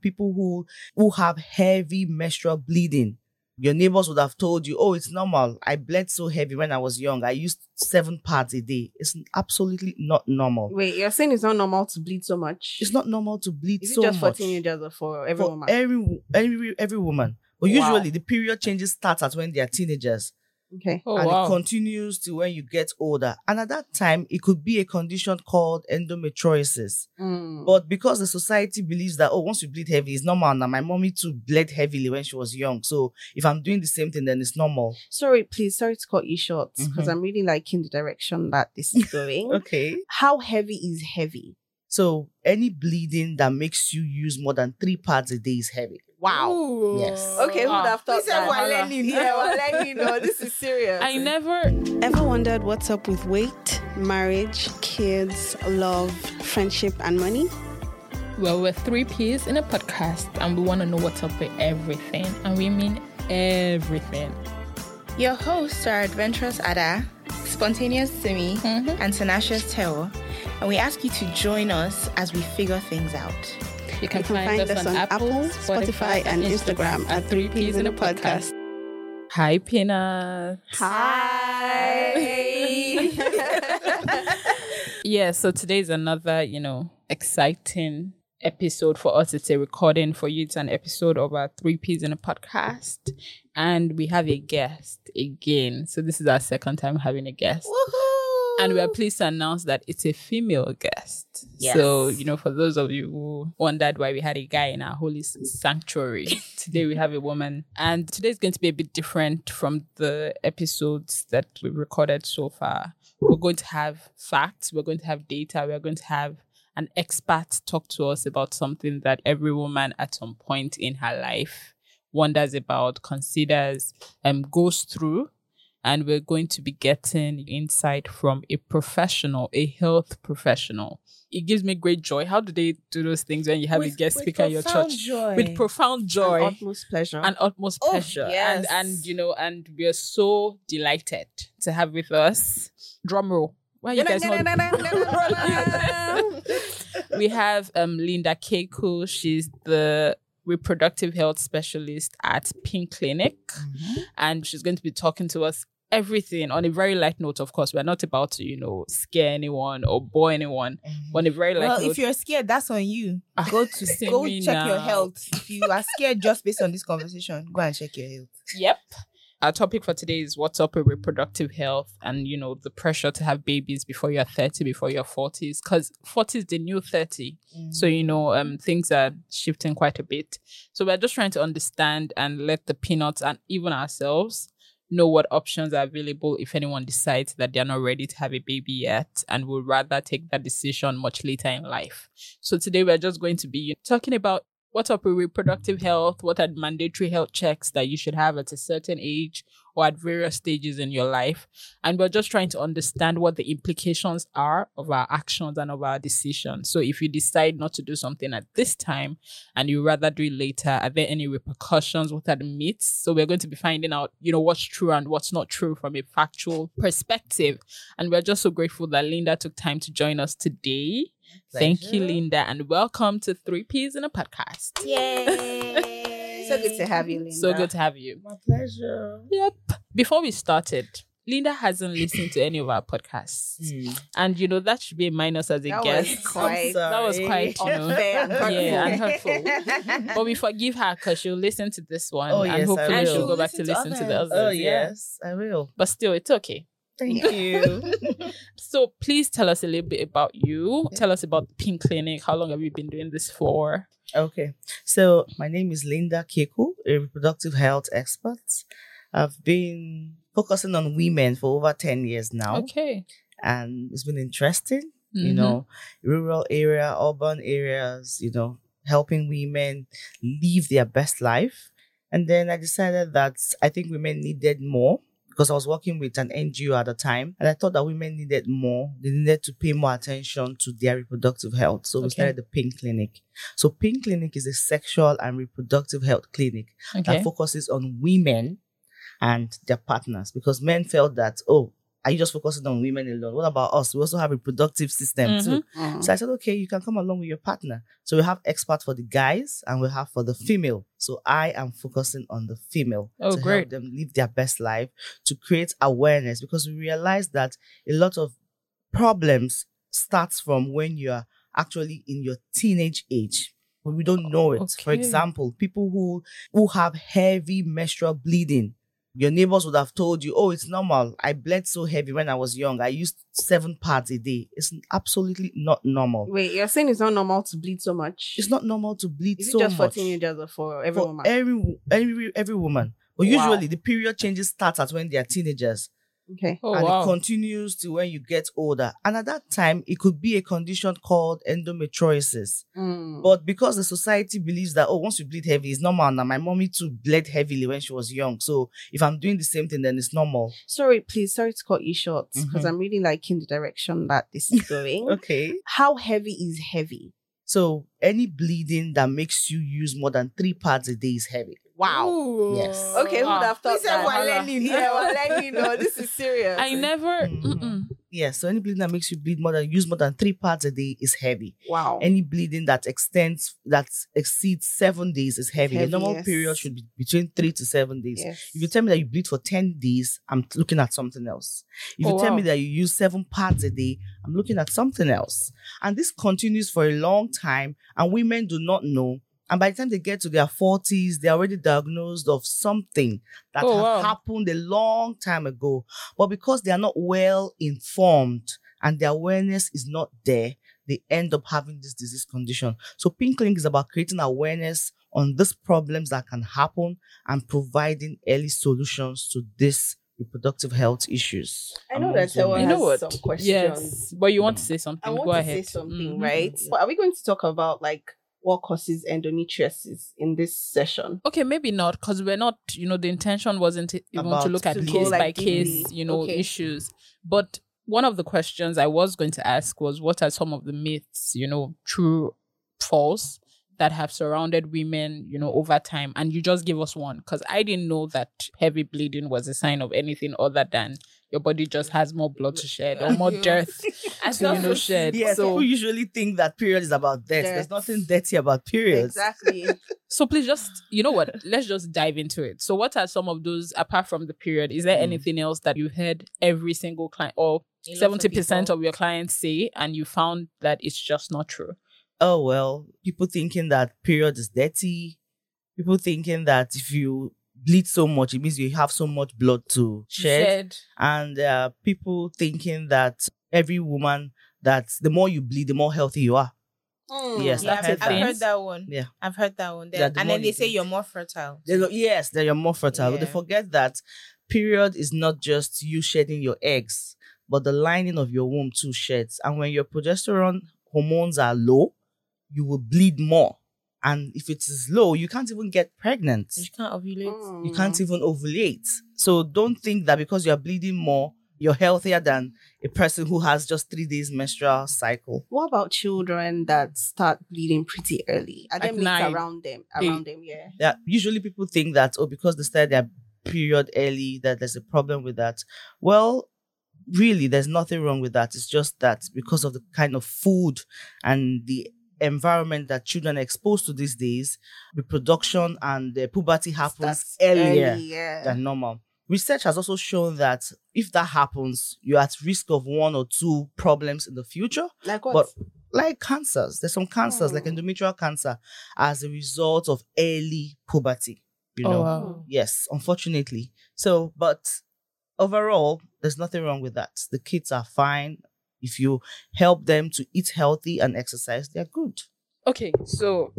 People who who have heavy menstrual bleeding. Your neighbors would have told you, "Oh, it's normal. I bled so heavy when I was young. I used seven pads a day." It's absolutely not normal. Wait, you're saying it's not normal to bleed so much? It's not normal to bleed Is so it just much for teenagers or for every for woman? every every every woman. But Wow. usually the period changes starts at when they are teenagers okay. Oh, and wow. it continues to when you get older. And at that time, it could be a condition called endometriosis. Mm. But because the society believes that, oh, once you bleed heavy, it's normal. Now, my mommy too bled heavily when she was young. So if I'm doing the same thing, then it's normal. sorry, please, sorry to cut you short because Mhm. I'm really liking the direction that this is going. Okay. How heavy is heavy? So any bleeding that makes you use more than three pads a day is heavy. Wow. Yes. Okay, who ah. would have thought We said that? we're learning. Yeah, we're learning. No, this is serious. I never Ever wondered what's up with weight, marriage, kids, love, friendship, and money? Well, we're three P's in a podcast, and we want to know what's up with everything, and we mean everything. Your hosts are Adventurous Ada, Spontaneous Simi, Mhm. and Tenacious Teo, and we ask you to join us as we figure things out. You can, You can find us on Apple, Spotify, and Instagram at Three P's in a Podcast. Hi, Peanut. Hi. Yeah, so today's another, you know, exciting episode for us. It's a recording for you. It's an episode of our Three P's in a podcast. And we have a guest again. So this is our second time having a guest. And we are pleased to announce that it's a female guest. So, you know, for those of you who wondered why we had a guy in our holy sanctuary, today we have a woman. And today is going to be a bit different from the episodes that we've recorded so far. We're going to have facts, we're going to have data, we're going to have an expert talk to us about something that every woman at some point in her life wonders about, considers, um, goes through and we're going to be getting insight from a professional, a health professional. It gives me great joy. How do they do those things when you have a guest speaker in your church? With profound joy An utmost pleasure. and utmost Oh, pleasure. yes. And and you know, and we are so delighted to have with us. Drum roll. Why you guys not? we have um Linda Keiko. She's the reproductive health specialist at Pink Clinic, and she's going to be talking to us everything on a very light note. Of course, we're not about to you know scare anyone or bore anyone. On a very light Well, note. if you're scared, that's on you. Ah, Go to go check your health. If you are scared just based on this conversation, go and check your health. Yep. Our topic for today is what's up with reproductive health and you know the pressure to have babies before you're 30, before you're 40s. Because 40 is the new 30. So you know um things are shifting quite a bit. So we're just trying to understand and let the peanuts and even ourselves know what options are available if anyone decides that they're not ready to have a baby yet and would rather take that decision much later in life. So today we're just going to be talking about what's up with reproductive health, what are mandatory health checks that you should have at a certain age or at various stages in your life. And we're just trying to understand what the implications are of our actions and of our decisions. So if you decide not to do something at this time and you rather do it later, are there any repercussions? What are the myths? So we're going to be finding out, you know, what's true and what's not true from a factual perspective. And we're just so grateful that Linda took time to join us today. Thank you, Pleasure. Linda, and welcome to Three Ps in a Podcast. Yay! so good to have you, Linda. So good to have you. My pleasure. Yep. Before we started, Linda hasn't listened to any of our podcasts. Hmm. And you know, that should be a minus as a That guest. was quite that was quite, you know. unfair and hurtful. Yeah, and hurtful. But we forgive her because she'll listen to this one Oh, and yes, hopefully will. she'll go back to Listen to listen to the others. Oh, others. Oh yeah. yes, I will. But still, it's okay. Thank you. So please tell us a little bit about you. Tell us about the Pink Clinic. How long have you been doing this for? Okay. So my name is Linda Keku, a reproductive health expert. I've been focusing on women for over 10 years now. Okay. And it's been interesting, you Mhm. know, rural area, urban areas, you know, helping women live their best life. And then I decided that I think women needed more because I was working with an NGO at the time, and I thought that women needed more. They needed to pay more attention to their reproductive health. So we started the Pink Clinic. So Pink Clinic is a sexual and reproductive health clinic Okay. that focuses on women and their partners because men felt that, oh, are you just focusing on women alone? What about us? We also have a reproductive system too. Mm. So I said, okay, you can come along with your partner. So we have experts for the guys and we have for the female. So I am focusing on the female Oh, to great. help them live their best life, to create awareness because we realize that a lot of problems starts from when you are actually in your teenage age. But we don't know it. For example, people who who have heavy menstrual bleeding. Your neighbors would have told you, oh, it's normal. I bled so heavy when I was young. I used seven pads a day. It's absolutely not normal. Wait, you're saying it's not normal to bleed so much? It's not normal to bleed Is so just for teenagers or for every For woman? every, every, every woman. But Wow. usually the period changes start at when they are teenagers okay. Oh and wow. it continues to when you get older. And at that time, it could be a condition called endometriosis. Mm. But because the society believes that, oh, once you bleed heavy, it's normal. Now, my mommy too bled heavily when she was young. So if I'm doing the same thing, then it's normal. Sorry, please. Sorry to cut you short because Mhm. I'm really liking the direction that this is going. Okay. How heavy is heavy? So any bleeding that makes you use more than three pads a day is heavy. Wow. Yes. Okay, who would have thought We said that? we're learning. Yeah, we're learning. No, this is serious. I never. Mhm. mm-mm. Yes. So any bleeding that makes you bleed more than use more than three pads a day is heavy. Wow. Any bleeding that extends that exceeds seven days is heavy. Heavy, the normal yes. period should be between three to seven days. yes. If you tell me that you bleed for 10 days, I'm looking at something else. If you Oh, tell me that you use seven pads a day, I'm looking at something else. And this continues for a long time, and women do not know. And by the time they get to their 40s, they're already diagnosed of something that Oh, had wow. happened a long time ago. But because they are not well informed and their awareness is not there, they end up having this disease condition. So Pink Clinic is about creating awareness on these problems that can happen and providing early solutions to these reproductive health issues. I know that Teo women. You know has what? some questions. Yes, but you want to say something? I want Go to ahead. say something, Mhm. right? But are we going to talk about like what causes endometriosis in this session? Okay, maybe not because we're not. You know, the intention wasn't even to look at to case like, by case. You know, Okay. issues. But one of the questions I was going to ask was, what are some of the myths? You know, true, false that have surrounded women, you know, over time. And you just give us one because I didn't know that heavy bleeding was a sign of anything other than your body just has more blood to shed or more dearth I to, you know, shed. Yes, so, people usually think that period is about death. There's nothing dirty about periods. Exactly. so please just, you know what? Let's just dive into it. So, what are some of those apart from the period? Is there Mm. anything else that you heard every single client or A lot of seventy percent of your clients say, and you found that it's just not true? oh well, people thinking that period is dirty, people thinking that if you bleed so much, it means you have so much blood to shed, and uh, people thinking that every woman that the more you bleed, the more healthy you are. Mm. Yes, Yeah, I've heard I've that. heard that one. Yeah. I've heard that one. Then, the and then they you say bleed. you're more fertile. Go, yes, that you're more fertile. But they forget that period is not just you shedding your eggs, but the lining of your womb too sheds. And when your progesterone hormones are low, you will bleed more. And if it is low, you can't even get pregnant. You can't ovulate. Mm. You can't even ovulate. So don't think that because you're bleeding more, you're healthier than a person who has just three days menstrual cycle. What about children that start bleeding pretty early? Are there Like myths nine, around them? eight. Around them, yeah. Yeah, usually people think that oh, because they start their period early, that there's a problem with that. Well, really, there's nothing wrong with that. It's just that because of the kind of food and the environment that children are exposed to these days, reproduction and uh, puberty happens Starts earlier than normal. Research has also shown that if that happens, you're at risk of one or two problems in the future like what? but like cancers, there's some cancers like Hmm. endometrial cancer as a result of early puberty. You Oh, know, wow. yes, unfortunately. So, but overall, there's nothing wrong with that. The kids are fine. If you help them to eat healthy and exercise, they're good. Okay, so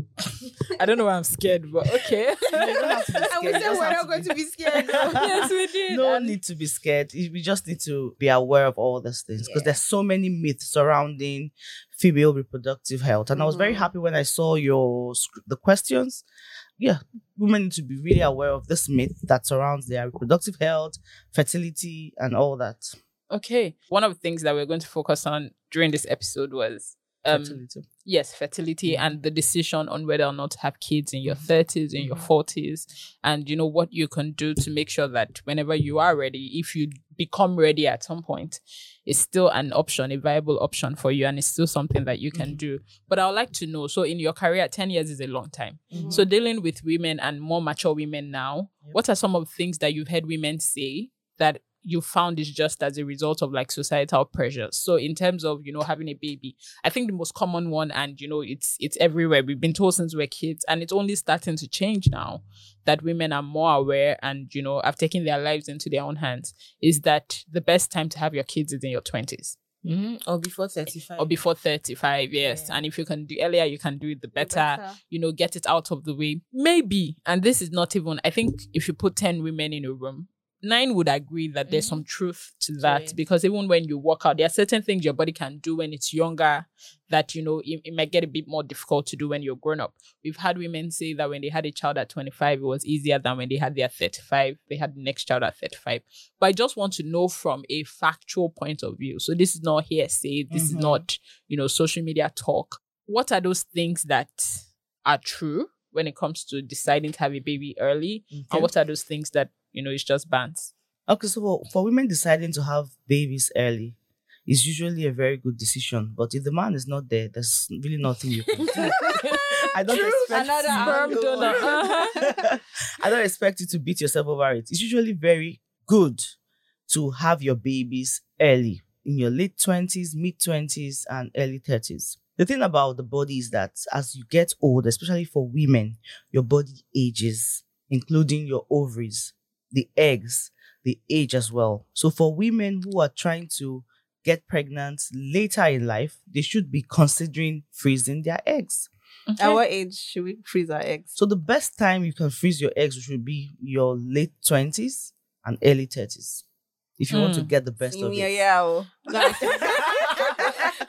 I don't know why I'm scared, but okay. You don't have to be And we said we're have not going to be scared. yes, we did. no And- need to be scared. We just need to be aware of all these things because Yeah. there's so many myths surrounding female reproductive health. And I was very Mhm. happy when I saw your the questions. Yeah, women need to be really aware of this myth that surrounds their reproductive health, fertility, and all that. Okay. One of the things that we're going to focus on during this episode was um fertility. yes, fertility and the decision on whether or not to have kids in your 30s, in your Mhm. 40s, and you know what you can do to make sure that whenever you are ready, if you become ready at some point it's still an option, a viable option for you, and it's still something that you Mm-hmm. can do. But I would like to know so, in your career, 10 years is a long time. Mm-hmm. So, dealing with women and more mature women now, what are some of the things that you've heard women say that you found is just as a result of like societal pressures? So, in terms of, you know, having a baby, I think the most common one, and you know, it's it's everywhere. We've been told since we're kids, and it's only starting to change now that women are more aware and you know have taken their lives into their own hands. Is that the best time to have your kids is in your twenties Mhm. Or before 35. or before thirty five? Yes, and if you can do earlier, you can do it the better. You know, get it out of the way. Maybe, and this is not even. I think if you put ten women in a room. Nine would agree that there's some truth to that because even when you work out, there are certain things your body can do when it's younger that you know it, it might get a bit more difficult to do when you're grown up. We've had women say that when they had a child at 25, it was easier than when they had their 35. They had the next child at 35. But I just want to know from a factual point of view. So this is not hearsay. This is Mhm. not you know social media talk. What are those things that are true when it comes to deciding to have a baby early, Okay. and what are those things that you know it's just bans? Okay, so for, for women deciding to have babies early is usually a very good decision. But if the man is not there, there's really nothing you can do. I don't expect Another you- Sperm donor. Uh-huh. I don't expect you to beat yourself over it. It's usually very good to have your babies early in your late 20s, mid 20s, and early 30s. The thing about the body is that as you get old, especially for women, your body ages, including your ovaries, the eggs, the age as well. So for women who are trying to get pregnant later in life, they should be considering freezing their eggs. At what age should we freeze our eggs? So the best time you can freeze your eggs should be your late twenties and early thirties. If you want to Mm. get the best See of me, it. yeah,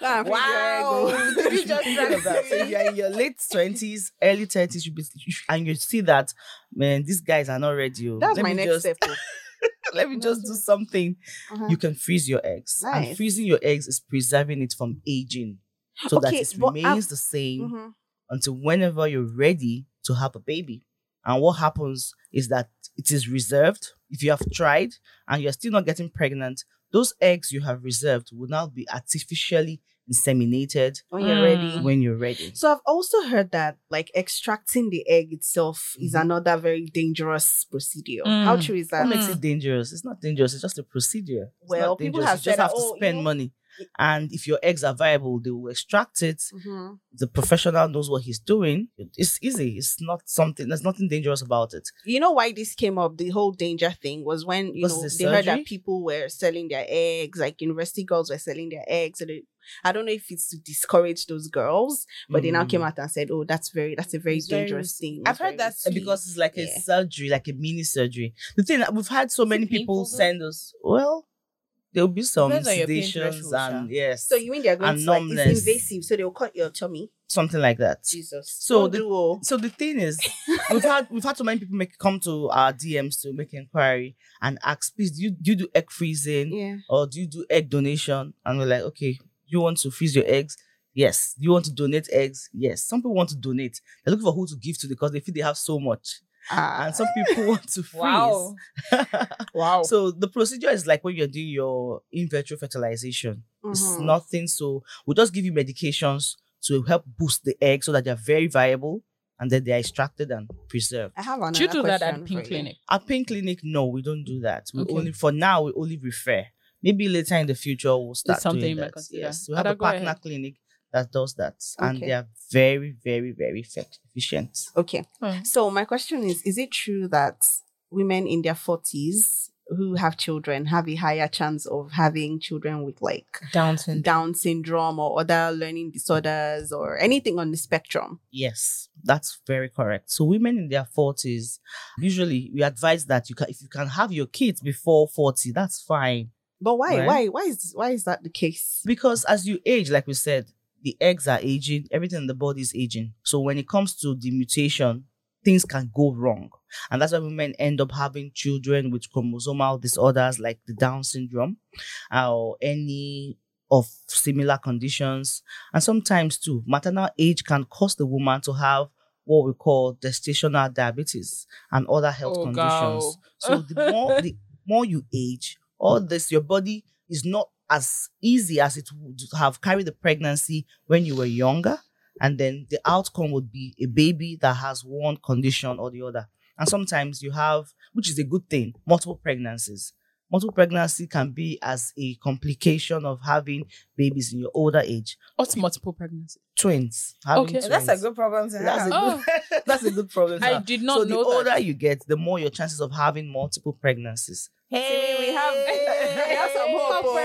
Go and- Go and freeze your egg. Did you just think of that? So if you're in your late twenties, early thirties, you be and you see that man, these guys are not ready. oh. That's Let my me next just, step. oh. Let me just do something. Uh-huh. You can freeze your eggs, and Nice. freezing your eggs is preserving it from aging, so that it remains I'm- the same Mhm. until whenever you're ready to have a baby. And what happens is that it is reserved. If you have tried and you're still not getting pregnant, those eggs you have reserved will now be artificially inseminated When you're Mm. ready. when you're ready. So I've also heard that like extracting the egg itself is Mhm. another very dangerous procedure. How Mm. true is What that? makes it dangerous? It's not dangerous. It's just a procedure. It's Well, people have you said just have that, to "Oh, you know, money. And if your eggs are viable, they will extract it. Mhm. The professional knows what he's doing. It's easy. It's not something. There's nothing dangerous about it. You know why this came up? The whole danger thing was when you Was know the they heard that people were selling their eggs, like university girls were selling their eggs. So they, I don't know if it's to discourage those girls, but they now came Mm. out and said, "Oh, that's very, that's a very It's dangerous risky. thing." I've heard that risky." Uh, because it's like a surgery, like a mini surgery. The thing we've had so many people send us. Well, there'll be some Depends on your pain sedations and yes, So you mean they're going to like it's invasive, so they'll cut your tummy. something like that. Jesus. So Don't the- do, oh. So the thing is, we've had we've had so many people make come to our DMs to make inquiry and ask, please, do you do you do egg freezing yeah. or do you do egg donation? And we're like, okay, you want to freeze your eggs? Yes. You want to donate eggs? Yes. Some people want to donate. They're looking for who to give to because they feel they have so much, Ah, and some people want to freeze. Wow. Wow. So the procedure is like when you're doing your in vitro fertilization. It's mhm. nothing. So we'll just give you medications to help boost the egg so that they're very viable and then they're extracted and preserved. I have another Do you do that at Pink. Clinic? At Pink Clinic, no, we don't do that. We Okay. only for now we only refer. Maybe later in the future we'll start something doing that. Yes, we have Ada, a partner ahead. clinic that does that, and they are very, very, very efficient. Okay. Hmm. So my question is: Is it true that women in their forties who have children have a higher chance of having children with like Down syndrome. Down syndrome or other learning disorders or anything on the spectrum? Yes, that's very correct. So women in their forties, usually we advise that you can if you can have your kids before forty, that's fine. But why? Right. Why? Why is why is that the case? Because as you age, like we said, the eggs are aging, everything in the body is aging. So when it comes to the mutation, things can go wrong. And that's why women end up having children with chromosomal disorders like the Down syndrome uh, or any of similar conditions. And sometimes too, maternal age can cause the woman to have what we call gestational diabetes and other health Oh, conditions. So the more the more you age, all this, your body is not as easy as it would have carried the pregnancy when you were younger. And then the outcome would be a baby that has one condition or the other. And sometimes you have, which is a good thing, multiple pregnancies. Multiple pregnancy can be as a complication of having babies in your older age. What's multiple pregnancy? Twins. having Okay. twins. That's a good problem to That's have. a Oh. good, that's a good problem. to I have. did not so know the older that. you get, the more your chances of having multiple pregnancies. Hey, we have- we have some hope, oh.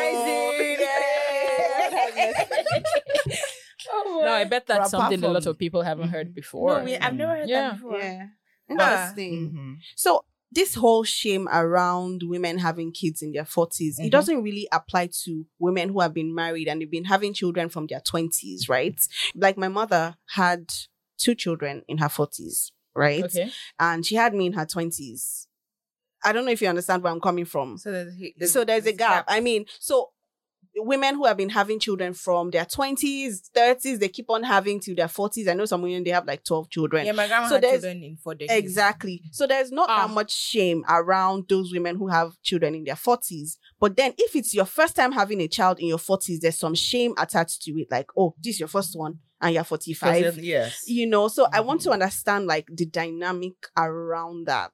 No, I bet that's apart something a lot of people haven't heard before. No, we, I've never heard Yeah. that before. Yeah. Ah. Interesting. Mhm. So this whole shame around women having kids in their 40s, Mhm. it doesn't really apply to women who have been married and they've been having children from their 20s, right? Like my mother had two children in her 40s, right? Okay. And she had me in her 20s. I don't know if you understand where I'm coming from. So there's, so there's a gap. I mean, so women who have been having children from their 20s, 30s, they keep on having to their 40s. I know some women they have like 12 children. yeah, my grandma So had there's- children in four decades. Exactly. So there's not Ah. that much shame around those women who have children in their 40s. But then if it's your first time having a child in your 40s, there's some shame attached to it. Like, oh, this is your first one and you're 45. Yes. You know, so I want to understand like the dynamic around that.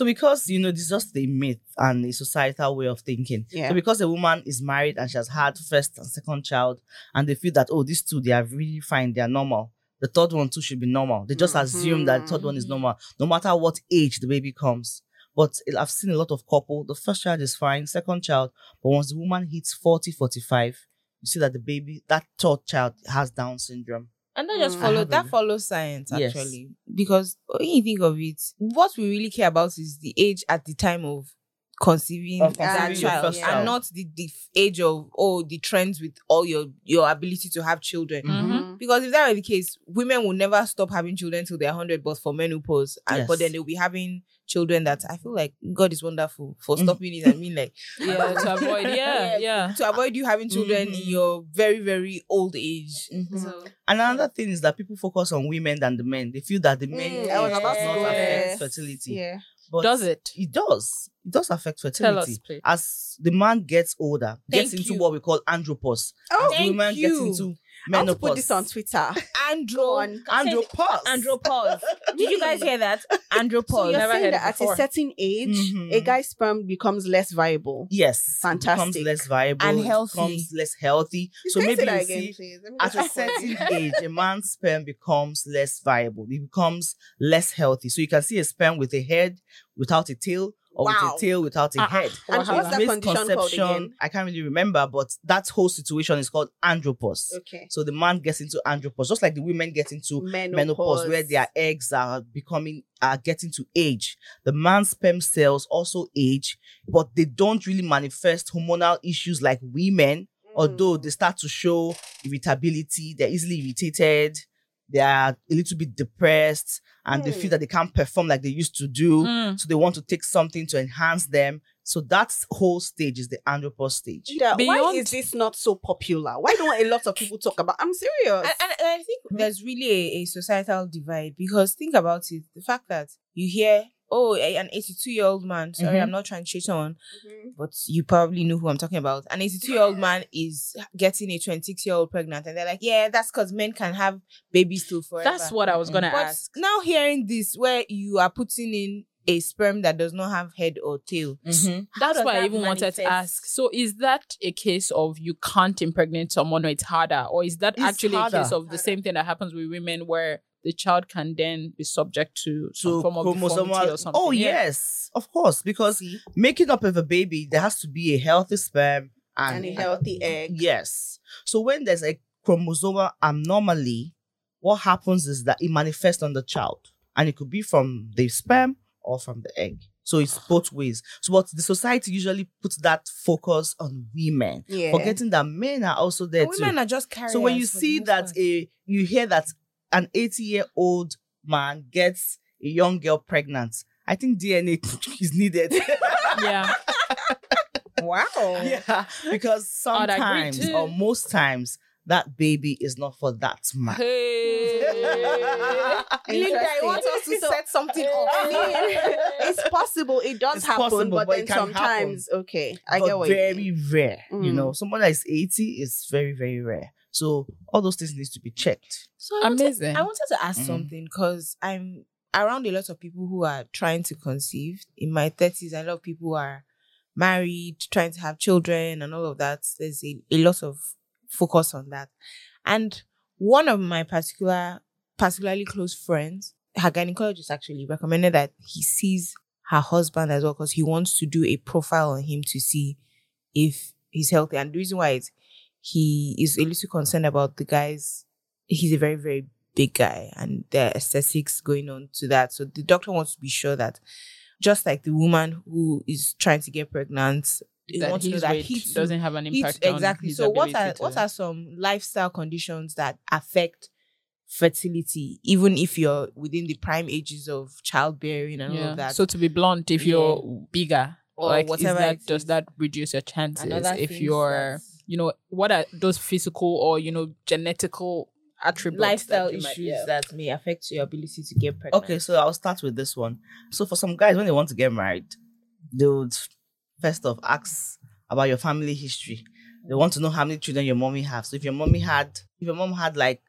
So because you know this is just a myth and a societal way of thinking. Yeah. So because a woman is married and she has had first and second child, and they feel that oh these two they are really fine, they are normal. The third one too should be normal. They just assume that the third one is Mhm. normal, no matter what age the baby comes. But I've seen a lot of couple. The first child is fine, second child, but once the woman hits 40, 45, you see that the baby, that third child has Down syndrome. And that just Mm. Follow that follows science Yes. actually. Because when you think of it, what we really care about is the age at the time of conceiving Of that conceiving your child, first and not the, the age of oh the trends with all your your ability to have children. Mhm. Because if that were the case, women will never stop having children till they're 100, but for menopause. And, But then they'll be having children that I feel like God is wonderful for Mhm. stopping it. I mean, like, Yeah, to avoid. Yeah, yeah. to avoid you having children in Mhm. your very, very old age. So, And another thing is that people focus on women than the men. They feel that the men Mm, age I was about does not affect fertility. yeah. But Does it? It does. It does affect Tell fertility. us, please. As the man gets older, gets into you. what we call andropause. Oh, As the thank woman you. gets into I want to menopause. put this on Twitter. Andro. andropause. Andropause. Did you guys hear that? So Andropause. you're never saying heard that it at a certain age, Mhm. a guy's sperm becomes less viable. Yes. Fantastic. Becomes less viable. And it healthy. Becomes less healthy. so maybe say that you again, see please? At a certain age, a man's sperm becomes less viable. It becomes less healthy. So you can see a sperm with a head without a tail, or Wow. with a tail without a Uh-uh. head. And Wow. what's that condition called again? I can't really remember, but that whole situation is called andropause. Okay. So the man gets into andropause, just like the women get into menopause, where their eggs are becoming are getting to age. The man's sperm cells also age, but they don't really manifest hormonal issues like women. Although Mm. they start to show irritability, they're easily irritated, they are a little bit depressed, and they Hmm. feel that they can't perform like they used to do. Mm. So they want to take something to enhance them. So that whole stage is the andropause stage. Yeah, why is this not so popular? Why don't a lot of people talk about? I'm serious. And, and, and I think there's really a, a societal divide because think about it the fact that you hear, oh, an 82 year old man, sorry, Mhm. I'm not trying to shit on, Mhm. but you probably know who I'm talking about. An 82 year old man is getting a 26 year old pregnant, and they're like, yeah, that's because men can have babies till forever. That's what I was gonna But ask. now hearing this, where you are putting in a sperm that does not have head or tail, That's does why I that even wanted to ask. So, is that a case of you can't impregnate someone or it's harder? Or is that It's actually a case harder. of the same thing that happens with women where the child can then be subject to some So form of deformity or chromosomal. something? Oh Yeah. yes, of course, because See? making up of a baby, there has to be a healthy sperm and, And a healthy egg. Yes. So when there's a chromosomal anomaly, what happens is that it manifests on the child, and it could be from the sperm or from the egg. So it's ah. both ways. So what the society usually puts that focus on women, Yeah. forgetting that men are also there too. Women are just carriers. So when you see that part. a you hear that an 80 year old man gets a young girl pregnant, I think DNA is needed. Yeah. wow. yeah, because sometimes or most times that baby is not for that man. Hey. Linda, I want us to So- set something up. I mean, it's possible. It does It's happen, possible, but, but then it can happen. sometimes, okay, I but get what you very mean. rare. You Mm. know, someone that is 80 is very, very rare. So all those things needs to be checked. So I wanted- Amazing. I wanted to ask Mhm. something because I'm around a lot of people who are trying to conceive. In my 30s, a lot of people are married, trying to have children, and all of that. There's a, a lot of focus on that. And one of my particular, particularly close friends, her gynecologist actually recommended that he sees her husband as well because he wants to do a profile on him to see if he's healthy. And the reason why is he is a little concerned about the guy's he's a very, very big guy and there are aesthetics going on to that. So the doctor wants to be sure that just like the woman who is trying to get pregnant, they that want to know that he too- doesn't have an he impact too- on exactly. his So what are to- what are some lifestyle conditions that affect fertility, even if you're within the prime ages of childbearing and all of that? So to be blunt, if you're bigger, Or like is whatever that does that reduce your chances? If you're that's- you know, what are those physical or you know genetical attributes? lifestyle that you might- issues yeah. that may affect your ability to get pregnant. Okay, so I'll start with this one. So for some guys, when they want to get married, they would first off ask about your family history. They want to know how many children your mommy have. So if your mommy had, if your mom had like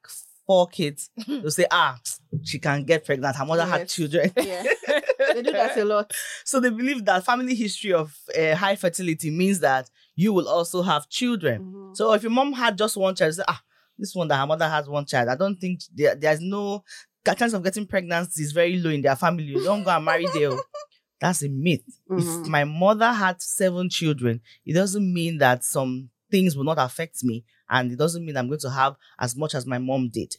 four kids, they'll say, ah, she can get pregnant. Her mother had children. Yeah, they do that a lot. So they believe that family history of uh, high fertility means that you will also have children. Mhm. So if your mom had just one child, say, ah, this one that her mother has one child. I don't think there, there's no chance of getting pregnant is very low in their family. You don't go and marry there. That's a myth. If Mhm. my mother had seven children, it doesn't mean that some things will not affect me, and it doesn't mean I'm going to have as much as my mom did.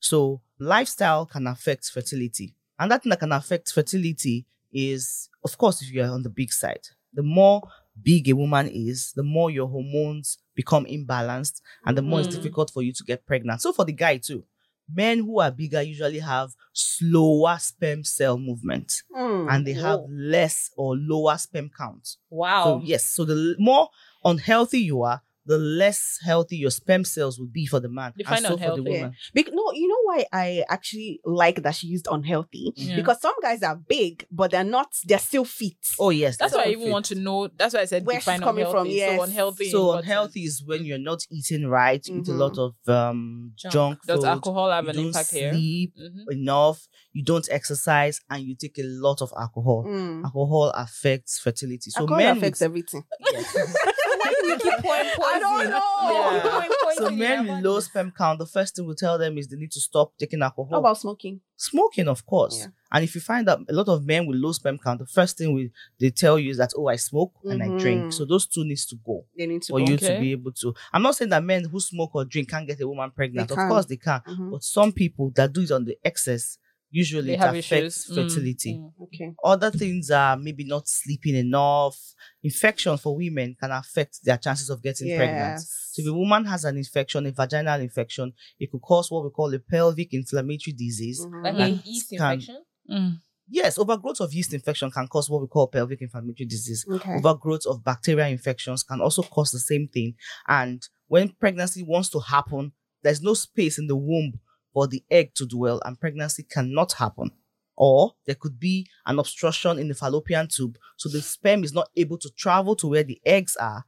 So lifestyle can affect fertility, and that thing that can affect fertility is, of course, if you're on the big side. The more big a woman is, the more your hormones become imbalanced, and the more it's Mhm. difficult for you to get pregnant. So for the guy too, men who are bigger usually have slower sperm cell movement Mm. and they have Whoa. less or lower sperm count. Wow. So yes, so the more unhealthy you are, the less healthy your sperm cells will be for the man Define and so for the unhealthy. woman. Bec- no, you know why I actually like that she used unhealthy? Yeah. Because some guys are big, but they're not, they're still fit. Oh yes, That's they're why I even fit. want to know. That's why I said Where define she's coming from, unhealthy. yes. So unhealthy. So unhealthy is when you're not eating right, you eat a lot of um Junk. junk, Does food, alcohol have you an don't impact here? sleep Mhm. enough, you don't exercise, and you take a lot of alcohol. Mm. Alcohol affects fertility. So Alcohol men affects with, everything. Why do we keep pouring poison? I don't know. Yeah. Yeah. Pouring poison so in men with bodies. low sperm count, the first thing we tell them is they need to stop taking alcohol. How about smoking? smoking, of course. Yeah. And if you find that a lot of men with low sperm count, the first thing we they tell you is that oh, I smoke and I drink. Mhm. So those two needs to go They need to for go. you to be able to. I'm not saying that men who smoke or drink can't get a woman pregnant. Of can. course they can. Mhm. But some people that do it on the excess, usually They it have affects issues. Mm, fertility. mm. Okay. Other things are maybe not sleeping enough. Infection for women can affect their chances of getting pregnant. So if a woman has an infection, a vaginal infection, it could cause what we call a pelvic inflammatory disease. Mhm. Like That a yeast can- infection. Mm. Yes, overgrowth of yeast infection can cause what we call pelvic inflammatory disease. Okay. Overgrowth of bacterial infections can also cause the same thing. And when pregnancy wants to happen, there's no space in the womb for the egg to dwell, and pregnancy cannot happen. Or there could be an obstruction in the fallopian tube, so the sperm is not able to travel to where the eggs are.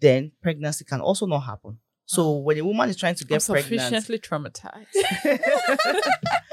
Then pregnancy can also not happen. So when a woman is trying to I'm get pregnant, sufficiently traumatized.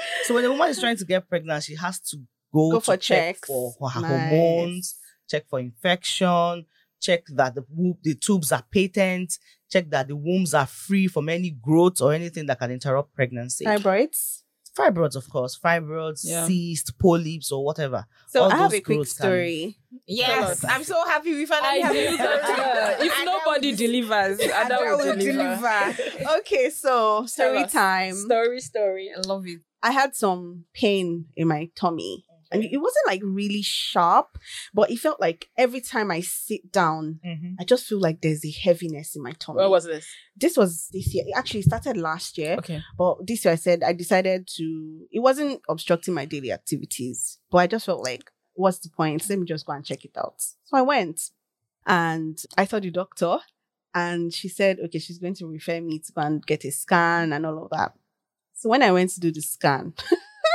so when a woman is trying to get pregnant, she has to go, Go to for check checks. for, for her Nice. hormones, check for infection, check that the the tubes are patent, check that the wombs are free from any growth or anything that can interrupt pregnancy. Fibroids. Fibroids, of course, fibroids, Yeah. cyst, polyps, or whatever. So All I have a quick growths can- story. Yes, I'm so happy we finally have Ideal a. If Ada nobody will- delivers, Ada will deliver. okay, so story time. Story, story. I love it. I had some pain in my tummy. And it wasn't like really sharp, but it felt like every time I sit down, mm-hmm. I just feel like there's a heaviness in my tummy. Where was this? this was this year. It actually started last year. Okay. But this year I said I decided to it wasn't obstructing my daily activities. But I just felt like, what's the point? Let me just go and check it out. So I went and I saw the doctor and she said, okay, she's going to refer me to go and get a scan and all of that. So when I went to do the scan,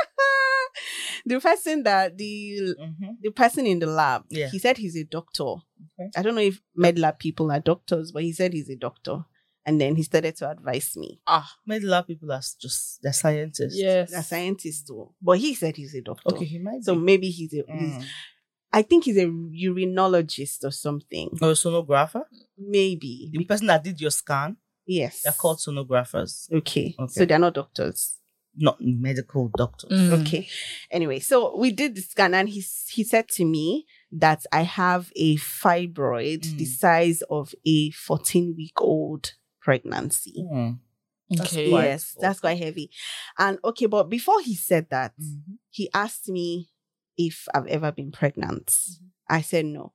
the person that the Mhm. the person in the lab, Yeah. he said he's a doctor. Okay. I don't know if med lab people are doctors, but he said he's a doctor. And then he started to advise me. Ah, Made a lot of people are just they're scientists. yes. A scientist too. But he said he's a doctor. Okay, he might So be. maybe he's a he's, Mm. I think he's a urinologist or something. Or a sonographer. Maybe. The person that did your scan, Yes. they're called sonographers, Okay. Okay. So they're not doctors. Not medical doctors. Mm. Okay. Anyway, so we did the scan and he he said to me that I have a fibroid the Mm. size of a 14 week old pregnancy. Mm. That's Okay. quite Yes, that's quite heavy. And okay, but before he said that, Mhm. he asked me if I've ever been pregnant. I said no.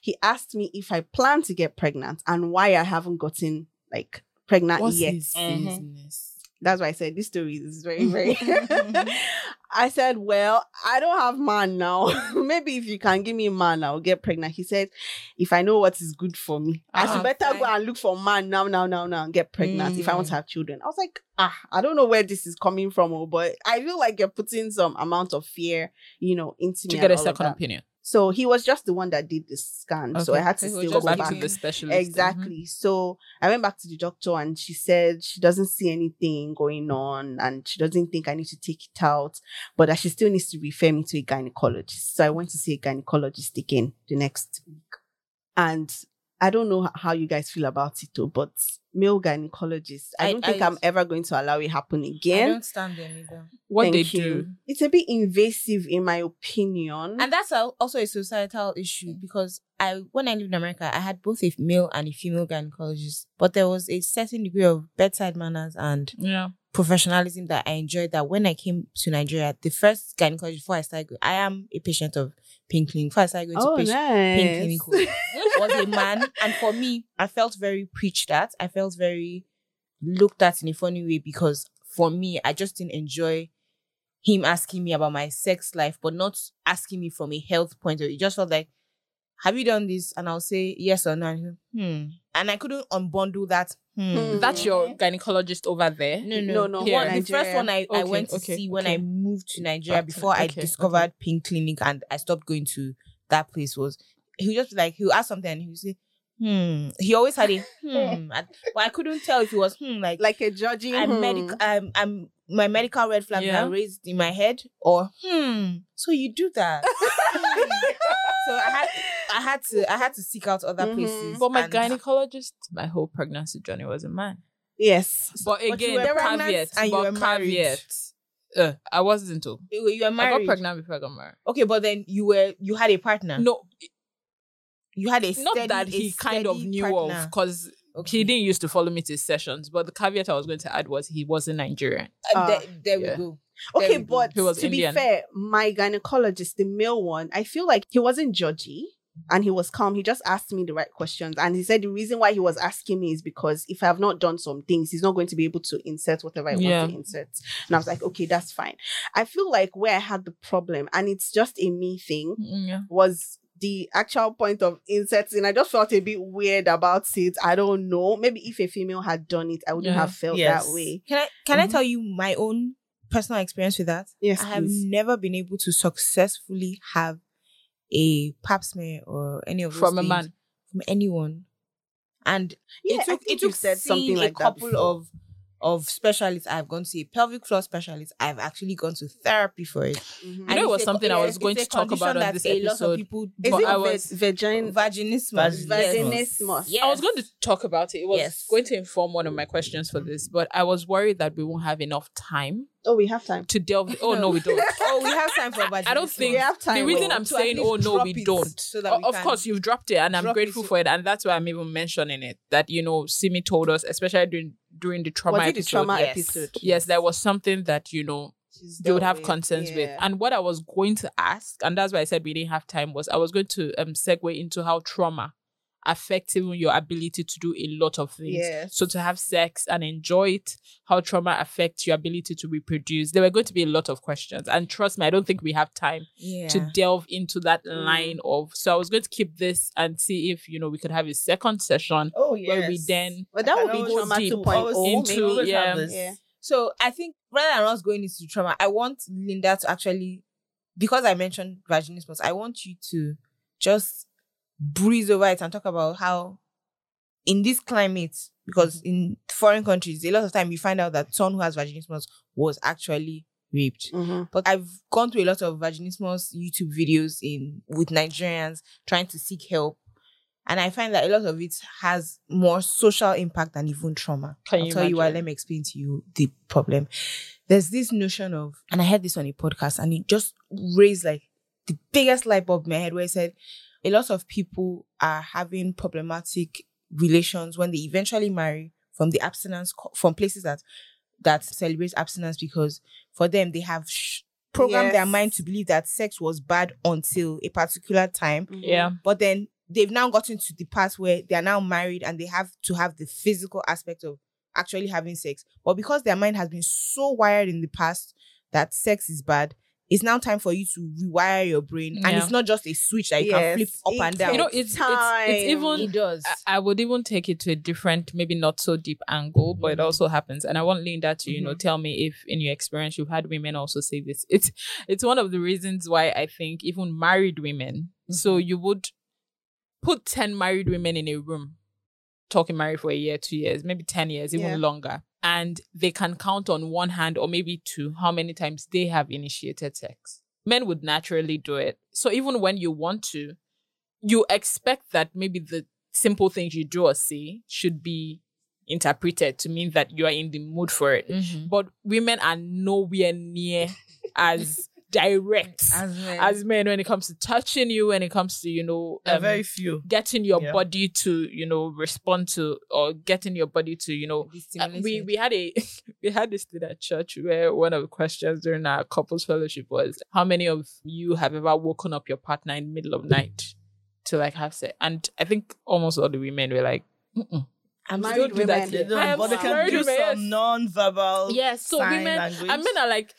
He asked me if I plan to get pregnant and why I haven't gotten like pregnant What's yet. his Mhm. That's why I said this story is very, very. I said, Well, I don't have man now. Maybe if you can give me man, I'll get pregnant. He said, If I know what is good for me, I should Ah, better go and look for man now, now, now, now, and get pregnant if I want Mm. to have children. I was like, Ah, I don't know where this is coming from, oh, but I feel like you're putting some amount of fear, you know, into To me. get a second opinion. So he was just the one that did the scan. So I had to So still go Back back to the specialist. Exactly. Mm-hmm. So I went back to the doctor and she said she doesn't see anything going on and she doesn't think I need to take it out, but that she still needs to refer me to a gynecologist. So I went to see a gynecologist again the next week. And I don't know how you guys feel about it though, but male gynecologists, I I- don't think I- I, am ever going to allow it happen again. I don't stand them either. What Thank they you. do. It's a bit invasive in my opinion. And that's al- also a societal issue because I, when I lived in America, I had both a male and a female gynecologist, but there was a certain degree of bedside manners and Yeah. professionalism that I enjoyed. That when I came to Nigeria, the first gynecologist before I started, go- I am a patient of Pink Clinic. Before I started going oh, to patient, Pink nice. Clinic was a man, and for me, I felt very preached at. I felt very looked at in a funny way because for me, I just didn't enjoy him asking me about my sex life, but not asking me from a health point of view. It just felt like, have you done this? And I'll say yes or no. And, hmm. And I couldn't unbundle that. Hmm. Hmm. That's your gynecologist over there. No, no, No, no, One- the first one I, I went to okay, see when okay. I moved to Nigeria Back to- before I okay, discovered Pink Clinic and I stopped going to that place was he just be like he'll ask something and he would say, hmm. He always had a hmm. And- but I couldn't tell if it was hmm like like a judging. I'm hmm. medical I'm I'm my medical red flag Yeah. raised in my head or hmm. So you do that. So I had I had to I had to seek out other Mhm. places. But my and- gynecologist, my whole pregnancy journey was a man. Yes. But But you again, were caveat. and you but were married. caveat. Uh, I wasn't too. you you were I got pregnant before I got married. Okay, but then you were you had a partner. No, You had a not steady, that he kind of knew partner. of because Okay. he didn't used to follow me to sessions. But the caveat I was going to add was he wasn't Nigerian. Uh, Ah, there there yeah. we go. Okay, we but He was to Indian. be fair, my gynecologist, the male one, I feel like he wasn't judgy and he was calm. He just asked me the right questions. And he said the reason why he was asking me is because if I have not done some things, he's not going to be able to insert whatever I Yeah. want to insert. And I was like, okay, that's fine. I feel like where I had the problem, and it's just a me thing, Mm, Yeah. was the actual point of inserting. I just felt a bit weird about it. I don't know. Maybe if a female had done it, I wouldn't Yeah. have felt Yes. that way. Can I can I Mhm. tell you my own personal experience with that? Yes, I have please. never been able to successfully have a pap smear or any of those From a man. from anyone. And Yeah, it took it took said something like a couple before. of of specialists. I've gone to a pelvic floor specialist. I've actually gone to therapy for it. Mhm. I know it was a- something I was going to talk about on this a lot of episode. people Is But it I was- vagin- vaginismus. Vaginismus. Yes. I was going to talk about it. It was Yes. going to inform one of my questions for this, but I was worried that we won't have enough time Oh, we have time. to delve. Oh no, we don't. oh, we have time for vaginismus. I don't think We have time, the reason well, I'm saying oh no we don't. so that we of can course you've dropped it and I'm drop it grateful so- for it and that's why I'm even mentioning it that you know Simi told us especially during during the trauma was it the episode. trauma yes. episode? Yes, there was something that you know She's you would have with. concerns with. And what I was going to ask, and that's why I said we didn't have time, was I was going to um segue into how trauma affects even your ability to do a lot of things. Yes. So to have sex and enjoy it, how trauma affects your ability to reproduce. There were going to be a lot of questions. And trust me, I don't think we have time yeah. to delve into that Mm. line of so I was going to keep this and see if you know we could have a second session Oh yes. where we then But that would be always trauma deep 2.0 into- maybe. yeah. yeah. So I think rather than us going into trauma, I want Linda to actually, because I mentioned vaginismus, I want you to just breeze over it and talk about how in this climate, because in foreign countries, a lot of time you find out that someone who has vaginismus was actually raped. Mhm. But I've gone through a lot of vaginismus YouTube videos in with Nigerians trying to seek help. And I find that a lot of it has more social impact than even trauma. Can I'll you tell you why. Let me explain to you the problem. There's this notion of, and I heard this on a podcast, and it just raised like the biggest light bulb in my head where I said a lot of people are having problematic relations when they eventually marry from the abstinence from places that that celebrate abstinence because for them they have sh- programmed their mind to believe that sex was bad until a particular time mm-hmm. Yeah. but then they've now gotten to the part where they are now married and they have to have the physical aspect of actually having sex. But because their mind has been so wired in the past that sex is bad, it's now time for you to rewire your brain. And it's not just a switch that you Yes, can flip up it and down. You know, it's it's, time. it's even it does. I- I would even take it to a different, maybe not so deep angle, but it Mhm. also happens. And I want Linda to, you know, tell me if in your experience you've had women also say this. It's it's one of the reasons why I think even married women. So you would put 10 married women in a room, talking married for a year, two years, maybe 10 years, even Yeah. longer. And they can count on one hand or maybe two how many times they have initiated sex. Men would naturally do it. So even when you want to, you expect that maybe the simple things you do or say should be interpreted to mean that you are in the mood for it. Mhm. But women are nowhere near as direct As men. as men when it comes to touching you, when it comes to, you know, um, very few. getting your Yeah. body to, you know, respond to or getting your body to, you know, uh, we we had a we had this thing at church where one of the questions during our couples fellowship was how many of you have ever woken up your partner in the middle of night to like have sex and I think almost all the women were like Mm-mm. I'm We married don't that women. They don't, I am but they can do women, yes. some non-verbal yes so sign women language. and men are like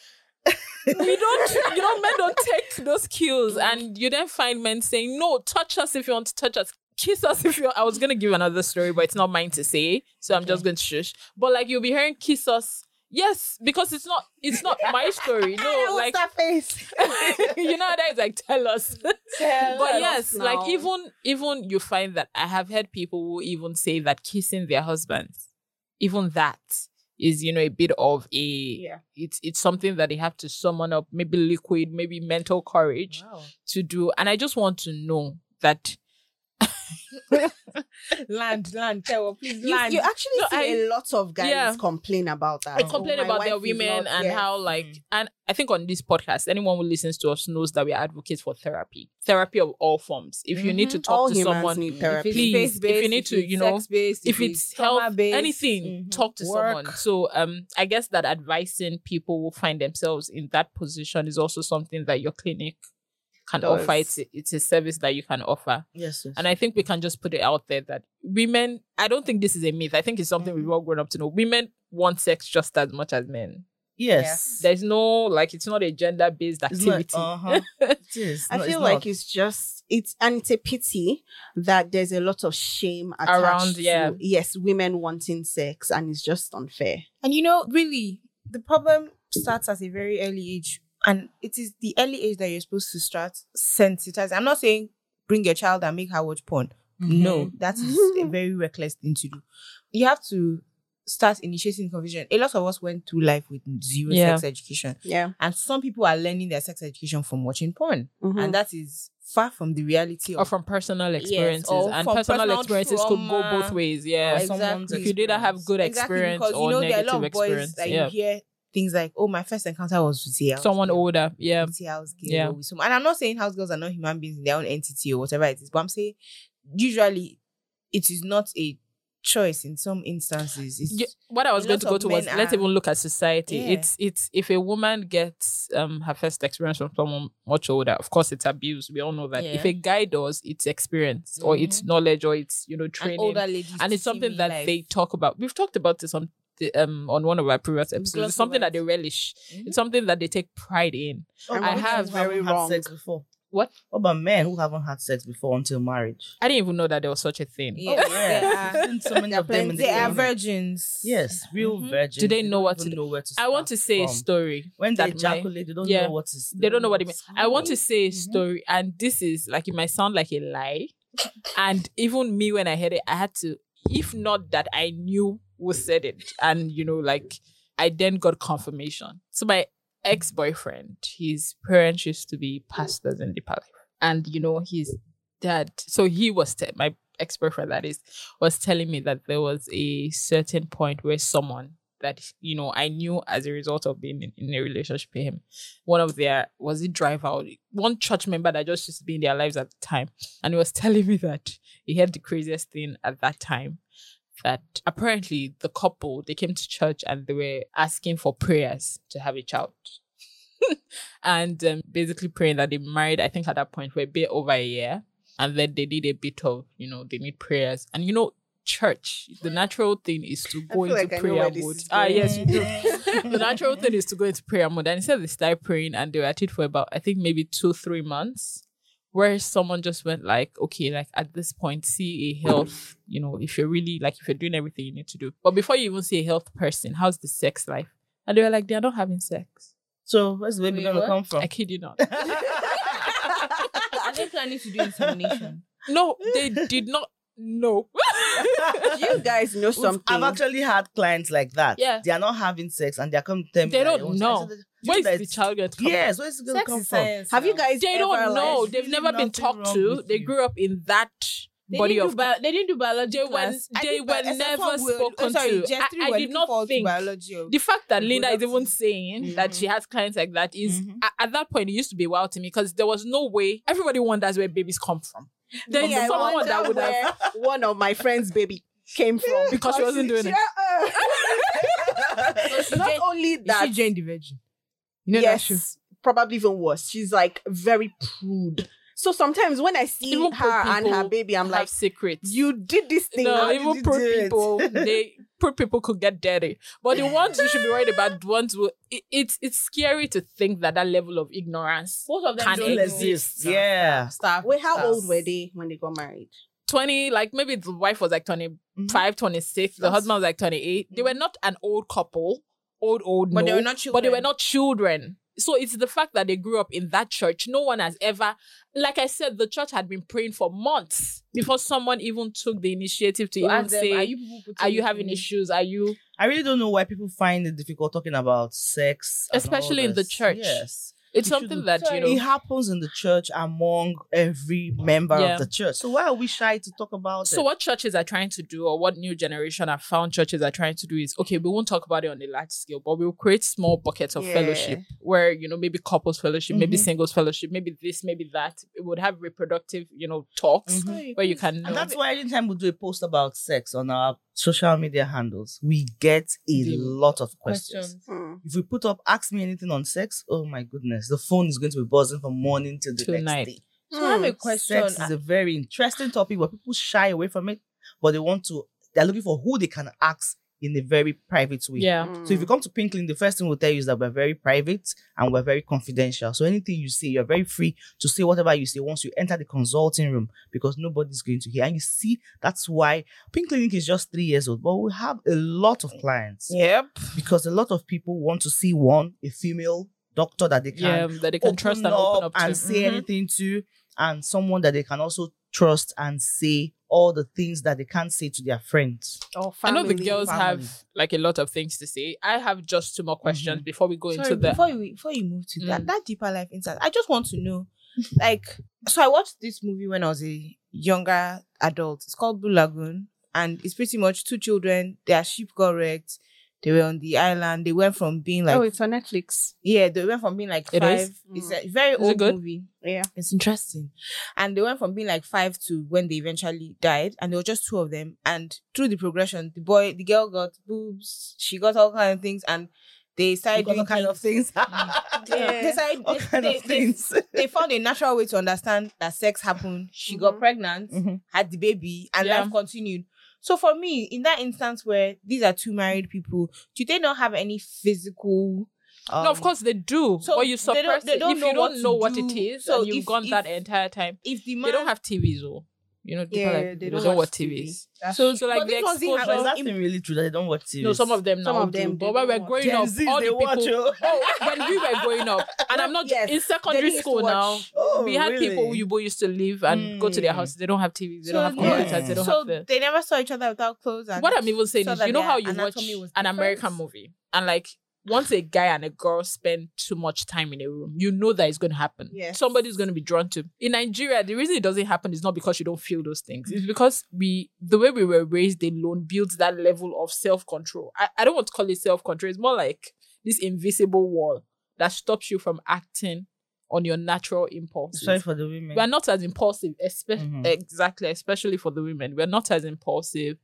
we don't you know men don't take those cues and you then find men saying no touch us if you want to touch us. Kiss us if you i was gonna give another story but it's not mine to say so i'm just going to shush. But like you'll be hearing kiss us. Yes because it's not it's not my story. No like that face? you know that is like tell us. Tell but yes like even even you find that i have heard people who even say that kissing their husbands even that is you know a bit of a Yeah. it's it's something that they have to summon up maybe liquid maybe mental courage Wow. to do and i just want to know that land, land, Teo, please You, land. you actually No, see I- a lot of guys Yeah. complain about that. I Oh, complain my about their women not- and yes. how like Mm. and I think on this podcast, anyone who listens to us knows that we are advocates for therapy. Therapy of all forms. If you need to talk all to someone, need therapy. it's please, if you need to, you know, sex-based, if it's health, trauma-based, anything, mhm, talk to work. someone. So um I guess that advising people who find themselves in that position is also something that your clinic can Does. offer. It's a, it's a service that you can offer. yes, yes. And I think we can just put it out there that women, I don't think this is a myth. I think it's something we've all grown up to know. Women want sex just as much as men. yes. There's no, like, it's not a gender based It's not- activity. uh-huh. it is. I No, feel it's like it's just it's and it's a pity that there's a lot of shame attached Around, to, yeah. yes, women wanting sex and it's just unfair. And you know, really, the problem starts at a very early age. And it is the early age that you're supposed to start sensitizing. I'm not saying bring your child and make her watch porn. No, that is a very reckless thing to do. You have to start initiating confusion. A lot of us went through life with zero Yeah. sex education. Yeah. And some people are learning their sex education from watching porn. Mhm. And that is far from the reality Or from personal experiences. or and personal, personal experiences could go both ways. Yeah. Exactly. someone's You could either have good Exactly, experience because or you know there are a negative lot of boys experience. that Yeah. you hear things like, "Oh, my first encounter was with a Someone girl, older. Yeah. with a house girl, Yeah. with some-" And I'm not saying house girls are not human beings in their own entity or whatever it is, but I'm saying usually it is not a choice in some instances. It's Yeah, what I was going to go to was men let's even look at society. Yeah. It's it's if a woman gets um her first experience from someone much older, of course it's abuse. We all know that. If a guy does, it's experience or it's knowledge or it's you know training, older ladies and it's something that life. they talk about. We've talked about this on the, um on one of our previous episodes. It's something that they relish. Mhm. It's something that they take pride in. Oh, I have very haven't had wrong. sex before. What? What about men who haven't had sex before until marriage? I didn't even know that there was such a thing. Yeah, yeah. there are- There's been so many There are of them in the they are virgins. Yes, real Mhm. virgins. Do they know don't what even to- know where to I want to start say a story. When they that my- ejaculate, they don't yeah, know what is. They don't know what it means. I want to to. say a story, and this is like it might sound like a lie. and even me, when I heard it, I had to, if not that I knew who said it, and you know, like I then got confirmation. So my ex-boyfriend, his parents used to be pastors in Deeper Life. And you know, his dad, so he was te- my ex-boyfriend that is was telling me that there was a certain point where someone that you know I knew as a result of being in, in a relationship with him, one of their was it driver one church member that just used to be in their lives at the time, and he was telling me that he had the craziest thing at that time that apparently the couple they came to church and they were asking for prayers to have a child. And um, basically praying that they married i think at that point for a bit over a year. And then they did a bit of you know they need prayers. And you know church the natural thing is to go into like prayer mode. ah yes you do. the natural thing is to go into prayer mode. And instead they started praying and they were at it for about i think maybe two three months where someone just went like, okay, like at this point, see a health, you know, if you're really like if you're doing everything you need to do. But before you even see a health person, how's the sex life? And they were like, they're not having sex. So where's the baby Wait, gonna what? come from? I kid you not. Are they planning to do insemination? no, they did not know. you guys know something. I've actually had clients like that. Yeah. They are not having sex and they are coming to tell me They don't know. I said, Where's the child going to come Yes, from? where's it gonna come from? science. Have you guys They ever, don't know. like- They've really never been talked to. They grew up in that They body of do bio- they didn't do biology They were- class. I they were bi- never spoken oh, sorry, to. Jet I- I did not think- biology. the fact that Linda is even Reproductive. saying that she has clients like that is Mhm. a- at that point it used to be wild to me because there was no way everybody wonders where babies come from. Then I someone that would have one of my friends' baby came from Because she wasn't doing it. she Not only that, she joined the virgin? You know yes, probably even worse. She's like very prude. So sometimes when I see Even her and her baby, I'm like, secrets. you did this thing. no, even poor people, they poor people could get dirty. But the ones you should be worried about, the ones who it, it's it's scary to think that that level of ignorance. Most of them Can don't Still exist. know. Yeah. Staff. Wait, how staff. old were they when they got married? 20, like maybe the wife was like 25, mm-hmm. 26, the That's- husband was like 28. They mm. were not an old couple, old, old, But they no, were not but they were not children. So it's the fact that they grew up in that church. No one has ever, like I said, the church had been praying for months before someone even took the initiative to To even ask them, say, are are you you, people putting having issues? Are you? I really don't know why people find it difficult talking about sex, Especially in the church. Yes, It's something shouldn't- that, you know. it happens in the church among every member Yeah. of the church. So why are we shy to talk about So it? what churches are trying to do, or what new generation have found churches are trying to do is okay, we won't talk about it on a large scale, but we'll create small buckets of Yeah. fellowship where you know maybe couples fellowship, maybe Mhm. singles fellowship, maybe this, maybe that. It would have reproductive, you know, talks Mhm. where you can know. And that's why anytime we do a post about sex on our social media handles, we get a The lot of questions. questions. Hmm. If we put up ask me anything on sex, oh my goodness, the phone is going to be buzzing from morning till the Till next night. day. So I have a Hmm. question. Sex is a very interesting topic, but people shy away from it. But they want to, they're looking for who they can ask in a very private way. yeah. Hmm. So if you come to Pink Clinic, the first thing we'll tell you is that we're very private and we're very confidential. So anything you say, you're very free to say whatever you say once you enter the consulting room because nobody's going to hear. And you see, that's why Pink Clinic is just three years old, but we have a lot of clients Yep. because a lot of people want to see one, a female doctor that they can Yeah, that they can trust and open up to. and say Mhm. anything to, and someone that they can also trust and say all the things that they can't say to their friends. Or I know the girls family. have like a lot of things to say. I have just two more questions before we go Sorry, into the. before you before you move to that Mm. that deeper life insight, I just want to know, like, so I watched this movie when I was a younger adult. It's called Blue Lagoon, and it's pretty much two children. Their ship got wrecked. They were on the island. They went from being like oh, it's on Netflix. yeah, they went from being like It five. is? It's a very Is old good? movie. Yeah. It's interesting. And they went from being like five to when they eventually died. And there were just two of them. And through the progression, the boy, the girl got boobs, she got all kind of things, and they started doing all kind of things. They, they, started, all they, kind they, of things. they found a natural way to understand that sex happened. She got Mhm. pregnant, Mhm. had the baby, and Yeah. life continued. So for me, in that instance where these are two married people, do they not have any physical no, of Um, course they do. so but you they don't- suppress they it don't if know you don't know what do. it is So and you've if- gone that entire time. If the man They don't have TVs though. You know, people Yeah, like they don't don't, watch watch TV. TVs. That's So so like But the this was the- exposure. But is really true that they don't watch TV? no, some of them Some now of them, do. But when we're growing up, all the people. oh. Oh, when we were growing up, and I'm not Yes, in secondary school now. Oh, we had people who you both used to live and go to their Mm. houses. They don't have TVs. They So, don't have yeah. computers. They don't so have the. they never saw each other without clothes. And What I'm even saying is, you know how you watch an? American movie and like once a guy and a girl spend too much time in a room, you know that it's going to happen. Yes. Somebody's going to be drawn to. In Nigeria, the reason it doesn't happen is not because you don't feel those things. It's because we, the way we were raised alone, builds that level of self control. I, I don't want to call it self control. It's more like this invisible wall that stops you from acting on your natural impulse. Sorry for the women. we are not as impulsive, espe- Mhm. exactly, especially for the women. We are not as impulsive.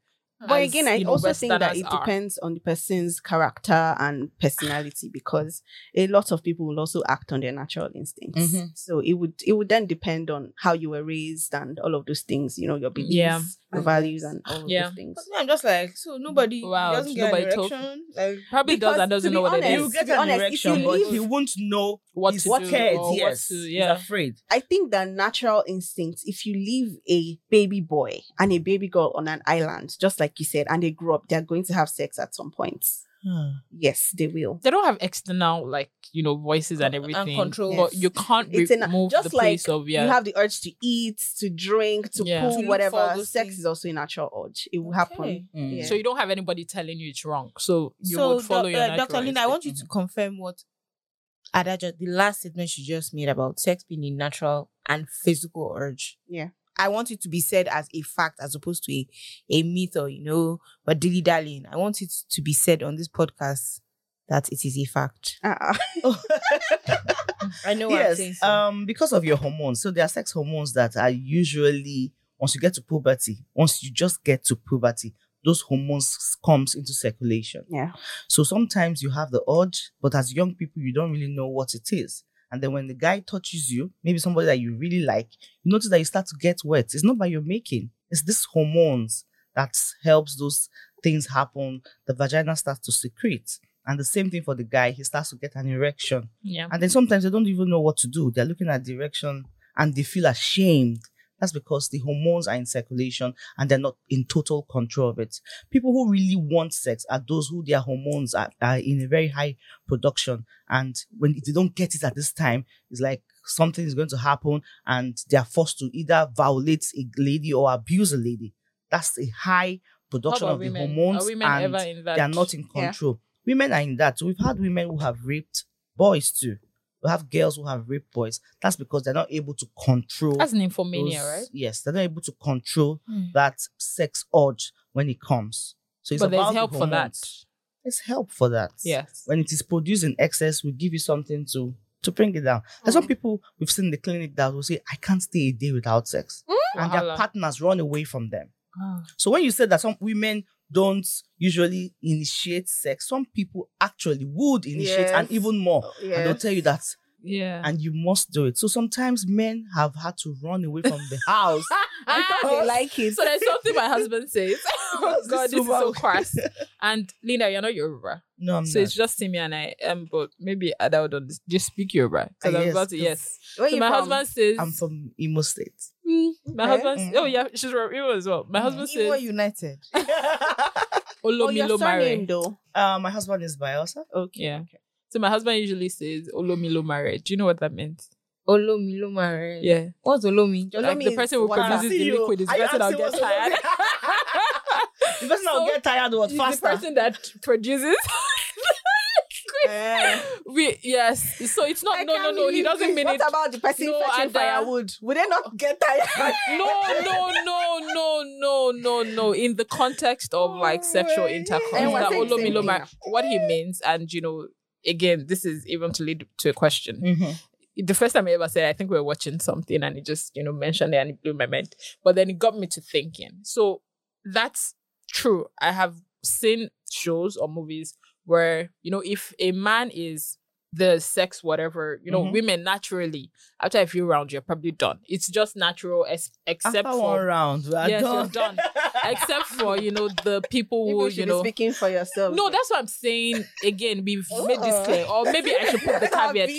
But as, again, I you know, also think that it are. depends on the person's character and personality because a lot of people will also act on their natural instincts. Mm-hmm. Mhm. So it would it would then depend on how you were raised and all of those things, you know, your beliefs, Yeah. Your values, and all of Yeah. those things. But me, I'm just like, so nobody mm. Wow, doesn't get nobody an erection. Like, Probably does and doesn't know what honest, it he is. will to get be an honest, if erection, you but he won't know What his to what do cares, or what yes. to- He's yeah. afraid. I think that natural instincts, if you leave a baby boy and a baby girl on an island, just like you said, and they grow up, they're going to have sex at some point. Yes, they will. They don't have external like you know voices and everything, control. but Yes. you can't It's in- remove just the like place of yeah. You have the urge to eat, to drink, to Yeah. pull, To whatever. Sex things. is also a natural urge. It will Okay. happen. Mm. Yeah. So you don't have anybody telling you it's wrong. So you so, would follow doc- your uh, Dr. Linda, I want you instinct. to confirm what Ada just, the last statement she just made about sex being a natural and physical urge. Yeah. I want it to be said as a fact as opposed to a, a myth or, you know, but dilly dallying. I want it to be said on this podcast that it is a fact. Uh-uh. I know what I'm yes, saying. so. um, because of your hormones. So there are sex hormones that are usually once you get to puberty, once you just get to puberty, those hormones comes into circulation. Yeah. So sometimes you have the urge, but as young people, you don't really know what it is. And then when the guy touches you, maybe somebody that you really like, you notice that you start to get wet. It's not by your making. It's this hormones that helps those things happen. The vagina starts to secrete. And the same thing for the guy, he starts to get an erection. yeah. And then sometimes they don't even know what to do. They're looking at direction and they feel ashamed. That's because the hormones are in circulation and they're not in total control of it. People who really want sex are those who their hormones are, are in a very high production. And when they don't get it at this time, it's like something is going to happen and they're forced to either violate a lady or abuse a lady. That's a high production about of the hormones Are women and ever in that? they are not in Yeah. control. Women are in that. We've had women who have raped boys too. We have girls who have raped boys. That's because they're not able to control. That's an nymphomania, those- right? Yes, they're not able to control Hmm. that sex urge when it comes. So it's But there's about the help for that. There's help for that. Yes. When it is produced in excess, we give you something to to bring it down. There's Mm. some people we've seen in the clinic that will say, I can't stay a day without sex. And their partners run away from them. Ah. So when you said that some women don't usually initiate sex, some people actually would initiate and even more. And they'll tell you that Yeah. and you must do it. So sometimes men have had to run away from the house. I thought they like it. So there's something my husband says. oh God, this this is so crass. And Linda, you're not Yoruba. No, I'm not. so not. it's just Timmy and I. Um, but maybe Ada would understand. Just speak Yoruba. Because Ah, I'm yes, about to, yes. yes. Where So you my from? husband says, I'm from Imo State. Mm, my Okay. husband, Mm. oh yeah, she's from Imo as well. My husband Imo says, United. oh, your Olomilo surname Mare. though. uh, my husband is Biosa. Okay. Yeah. So my husband usually says Olomilo Mare. Do you know what that means? Olomi Lomare. Yeah. What's Olomi? Like Olomi the is person who water. produces the liquid is the Are you person that'll get tired. The person that will get tired was He's the person that produces. We yes. So it's not I no no no. He doesn't mean What it. about the person No, fetching Ada. firewood? Would they not get tired? no, no, no, no, no, no, no. In the context of like sexual intercourse, that saying the same Olomilo what he means, and you know, again, this is even to lead to a question. Mhm. the first time I ever said, I think we were watching something and it just, you know, mentioned it and it blew my mind. But then it got me to thinking. So that's true. I have seen shows or movies where, you know, if a man is the sex, whatever, you know, Mhm. women naturally, after a few rounds, you're probably done. It's just natural, ex- except After one for round, we are Yes, you're done. done. except for you know the people Maybe who you should you be know. speaking for yourself. No, that's what I'm saying. Again, we've made this clear, or maybe I should put the caveat.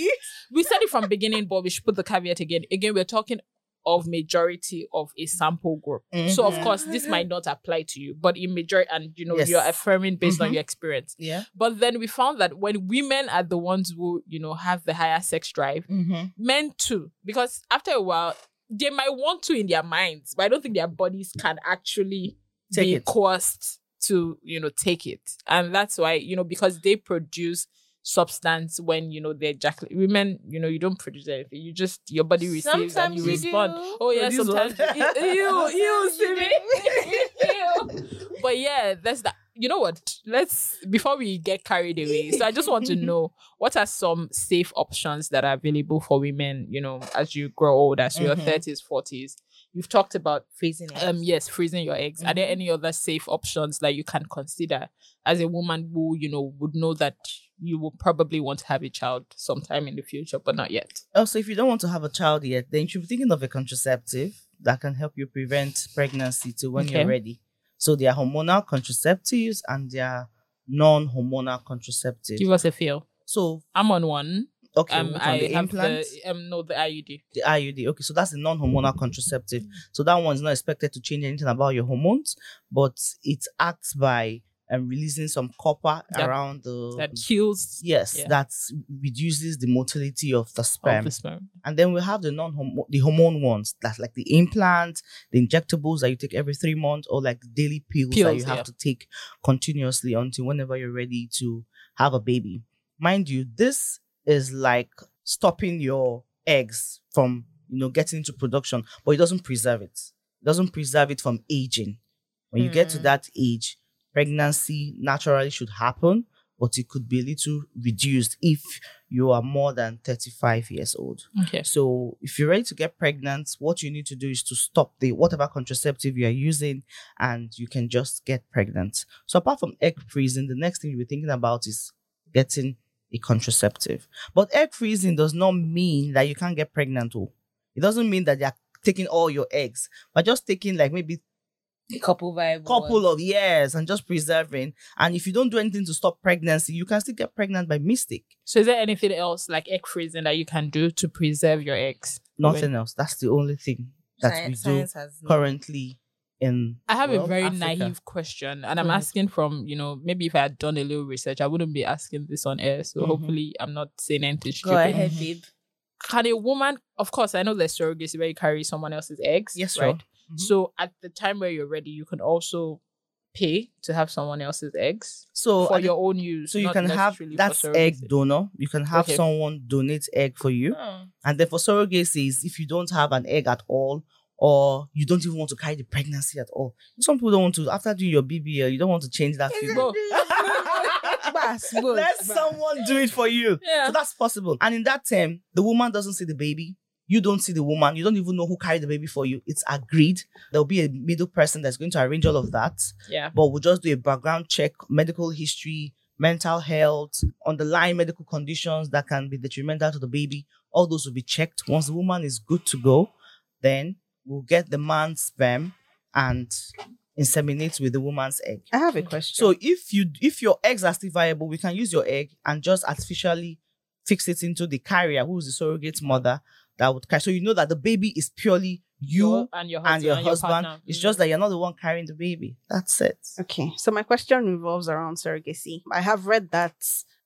We said it from beginning, but we should put the caveat again. Again, we're talking of majority of a sample group. So of Mhm. course, this might not apply to you, but in majority, and you know, Yes. you're affirming based on Mhm. your experience. Yeah. But then we found that when women are the ones who, you know, have the higher sex drive, Mm-hmm. men too, because after a while, they might want to in their minds, but I don't think their bodies can actually Take be it. coerced to, you know, take it. And that's why, you know, because they produce substance when, you know, they're ejaculate. Women, you know, you don't produce anything. You just, your body receives and you you respond. do. Oh, yeah, Produce sometimes. you, you, you see me? But yeah, that's that. You know what? Let's before we get carried away. So I just want to know what are some safe options that are available for women. You know, as you grow older, so your Mhm. thirties, forties. You've talked about Freezing it. um yes, freezing your eggs. Are there any other safe options that you can consider as a woman who you know would know that you will probably want to have a child sometime in the future, but not yet? Also, if you don't want to have a child yet, then you should be thinking of a contraceptive that can help you prevent pregnancy to when Okay. you're ready. So there are hormonal contraceptives and there are non-hormonal contraceptives. Give us a feel. so I'm on one. okay, Um, I one? the implant, the um no the IUD. the IUD. Okay, so that's the non-hormonal contraceptive. So that one's not expected to change anything about your hormones, but it acts by um, releasing some copper That- around the That kills yes, yeah. that reduces the motility of the of sperm. the sperm. And then we have the non the hormone ones. That's like the implant, the injectables that you take every three months, or like the daily pills, that you have yeah. to take continuously until whenever you're ready to have a baby. Mind you, this is like stopping your eggs from you know getting into production, but it doesn't preserve it. It doesn't preserve it from aging. When you get to Hmm. that age, pregnancy naturally should happen, but it could be a little reduced if you are more than 35 years old. Okay. So if you're ready to get pregnant, what you need to do is to stop the whatever contraceptive you are using and you can just get pregnant. So apart from egg freezing, the next thing you'll be thinking about is getting a contraceptive. But egg freezing does not mean that you can't get pregnant. Oh. It doesn't mean that they're taking all your eggs, but just taking like maybe a couple viable. couple of years and just preserving. And if you don't do anything to stop pregnancy, you can still get pregnant by mistake. So is there anything else like egg freezing that you can do to preserve your eggs? Nothing else. That's the only thing that Science, we do science has currently in I have a very Africa. naive question, and I'm Go ahead. asking from you know maybe if I had done a little research, I wouldn't be asking this on air. So Mhm. hopefully, I'm not saying anything Go stupid. ahead, Mhm. babe. Can a woman, of course, I know there's surrogacy where you carry someone else's eggs, Yes, right? sure. Mhm. So at the time where you're ready, you can also pay to have someone else's eggs So for at the- your own use. so you can have that's egg donor. You can have Okay. someone donate egg for you. Oh. And then for surrogacy is if you don't have an egg at all, or you don't even want to carry the pregnancy at all. Some people don't want to after doing your BBL, you don't want to change that figure. Go. Bas, bas, Let someone do it for you. Yeah. So that's possible. And in that term, the woman doesn't see the baby. You don't see the woman. You don't even know who carried the baby for you. It's agreed. There'll be a middle person that's going to arrange all of that. Yeah. But we'll just do a background check, medical history, mental health, underlying medical conditions that can be detrimental to the baby. All those will be checked. Once the woman is good to go, then we'll get the man's sperm and inseminate with the woman's egg. I have a question. So if you if your eggs are still viable, we can use your egg and just artificially fix it into the carrier, who is the surrogate mother that would carry. So you know that the baby is purely you Your- and your husband. and your husband. partner. it's Mm. just that you're not the one carrying the baby. That's it. Okay, so my question revolves around surrogacy. I have read that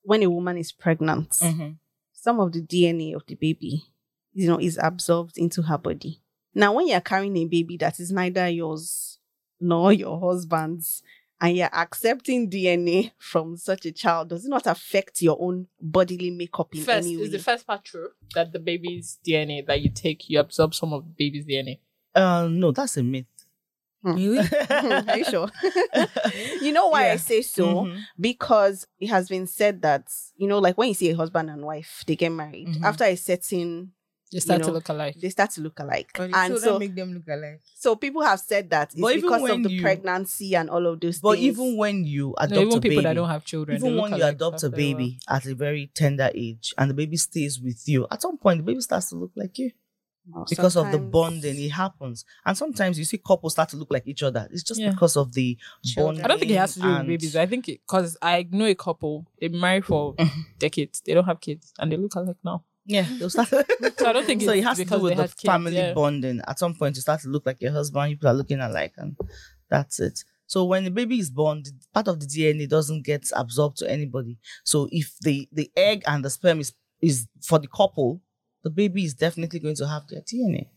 when a woman is pregnant, Mm. some of the DNA of the baby, you know, is absorbed into her body. Now, when you're carrying a baby that is neither yours nor your husband's, and you're accepting DNA from such a child, does it not affect your own bodily makeup in First, any way? is the first part true that the baby's DNA that you take, you absorb some of the baby's DNA? Uh, no, that's a myth. Really? Are you sure? you know why I say so? Mhm. because it has been said that you know like when you see a husband and wife they get married Mhm. after a certain They start you to look alike. they start to look alike. But and children so, make them look alike. so people have said that it's But even because of the you- pregnancy and all of those But things. even when you adopt No, even a people baby, that don't have children. even when you adopt a after while. baby at a very tender age and the baby stays with you, at some point the baby starts to look like you Oh, because of the sometimes- bonding. It happens, and sometimes you see couples start to look like each other. It's just Yeah. because of the Children. bonding. I don't think it has to do with babies. I think because I know a couple, they've married for decades. They don't have kids and they look alike now. Yeah, they'll start. So I don't think so it's it has to do with the had kids, family yeah. bonding. At some point, you start to look like your husband. People are looking alike, and um, that's it. So when the baby is born, the- part of the DNA doesn't get absorbed to anybody. So if the the egg and the sperm is is for the couple, the baby is definitely going to have their DNA.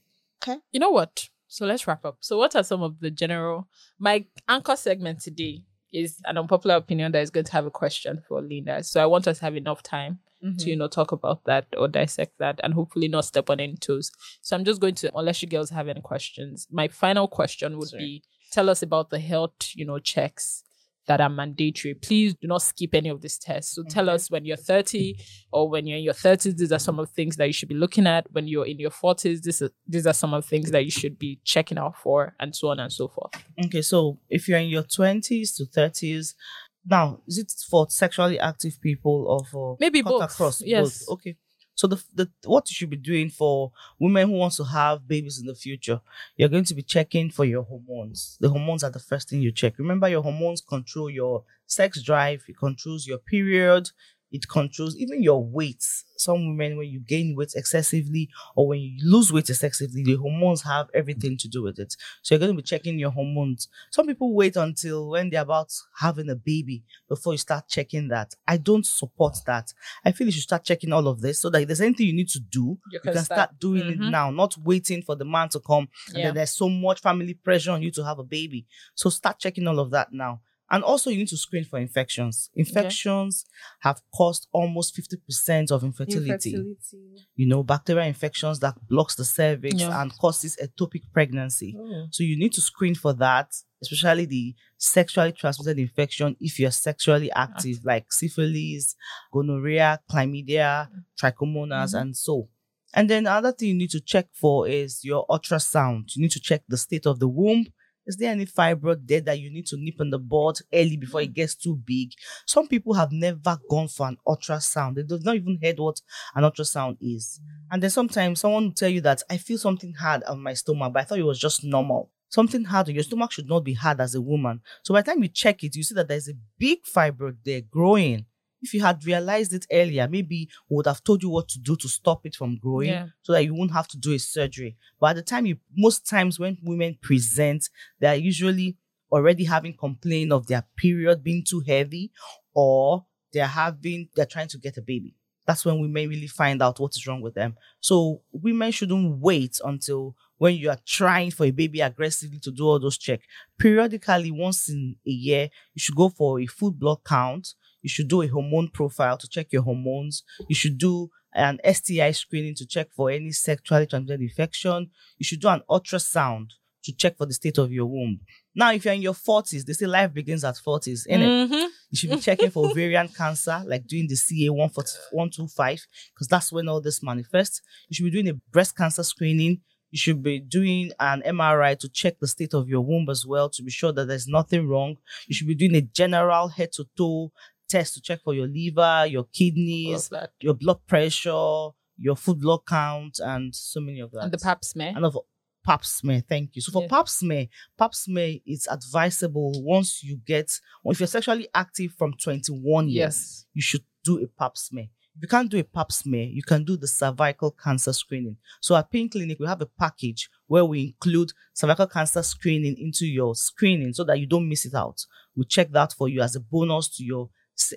Okay. You know what? So let's wrap up. So what are some of the general my anchor segment today is an unpopular opinion that is going to have a question for Linda. So I want us to have enough time to mm-hmm. you know talk about that or dissect that and hopefully not step on any toes. So I'm just going to unless you girls have any questions. My final question would be tell us about the health, you know, checks that are mandatory. Please do not skip any of these tests. So tell us when you're 30 or when you're in your 30s, these are some of the things that you should be looking at. When you're in your 40s, this is, these are some of the things that you should be checking out for, and so on and so forth. Okay, so if you're in your twenties to thirties, now is it for sexually active people or for Maybe both, Across yes. both? Okay. So the, the what you should be doing for women who wants to have babies in the future, you're going to be checking for your hormones. The hormones are the first thing you check. Remember, your hormones control your sex drive. It controls your period. It controls even your weight. Some women, when you gain weight excessively or when you lose weight excessively, the hormones have everything to do with it. So you're going to be checking your hormones. Some people wait until when they're about having a baby before you start checking that. I don't support that. I feel you should start checking all of this so that if there's anything you need to do, you can, start, doing it Mhm. now, not waiting for the man to come. And Yeah. then there's so much family pressure on you to have a baby. So start checking all of that now. And also, you need to screen for infections. Infections have caused almost 50% of infertility Infertility. you know, bacterial infections that blocks the cervix Yeah. and causes ectopic pregnancy. Oh. So you need to screen for that, especially the sexually transmitted infection if you're sexually active, like syphilis, gonorrhea, chlamydia, trichomonas, mm-hmm. and so. And then another thing you need to check for is your ultrasound. You need to check the state of the womb. Is there any fibroid there that you need to nip in the bud early before it gets too big? Some people have never gone for an ultrasound. They have not even heard what an ultrasound is. And then sometimes someone will tell you that I feel something hard on my stomach, but I thought it was just normal. Something hard on your stomach should not be hard as a woman. So by the time you check it, you see that there's a big fibroid there growing. If you had realized it earlier, maybe would have told you what to do to stop it from growing Yeah. so that you won't have to do a surgery. But at the time you most times when women present, they are usually already having complaint of their period being too heavy or they're having they're trying to get a baby. That's when we may really find out what is wrong with them. So women shouldn't wait until when you are trying for a baby aggressively to do all those checks. Periodically, once in a year, you should go for a full blood count. You should do a hormone profile to check your hormones. You should do an STI screening to check for any sexually transmitted infection. You should do an ultrasound to check for the state of your womb. Now, if you're in your 40s, they say life begins at 40s, innit? Mhm. You should be checking for ovarian cancer, like doing the CA 125, because that's when all this manifests. You should be doing a breast cancer screening. You should be doing an MRI to check the state of your womb as well to be sure that there's nothing wrong. You should be doing a general head to toe test to check for your liver, your kidneys, your blood pressure, your food blood count, and so many of that. And the pap smear. And of pap smear, thank you. So for Yeah. pap smear, pap smear is advisable once you get, if you're sexually active from 21 years, Yes. you should do a pap smear. If you can't do a pap smear, you can do the cervical cancer screening. So at Pink Clinic, we have a package where we include cervical cancer screening into your screening so that you don't miss it out. We check that for you as a bonus to your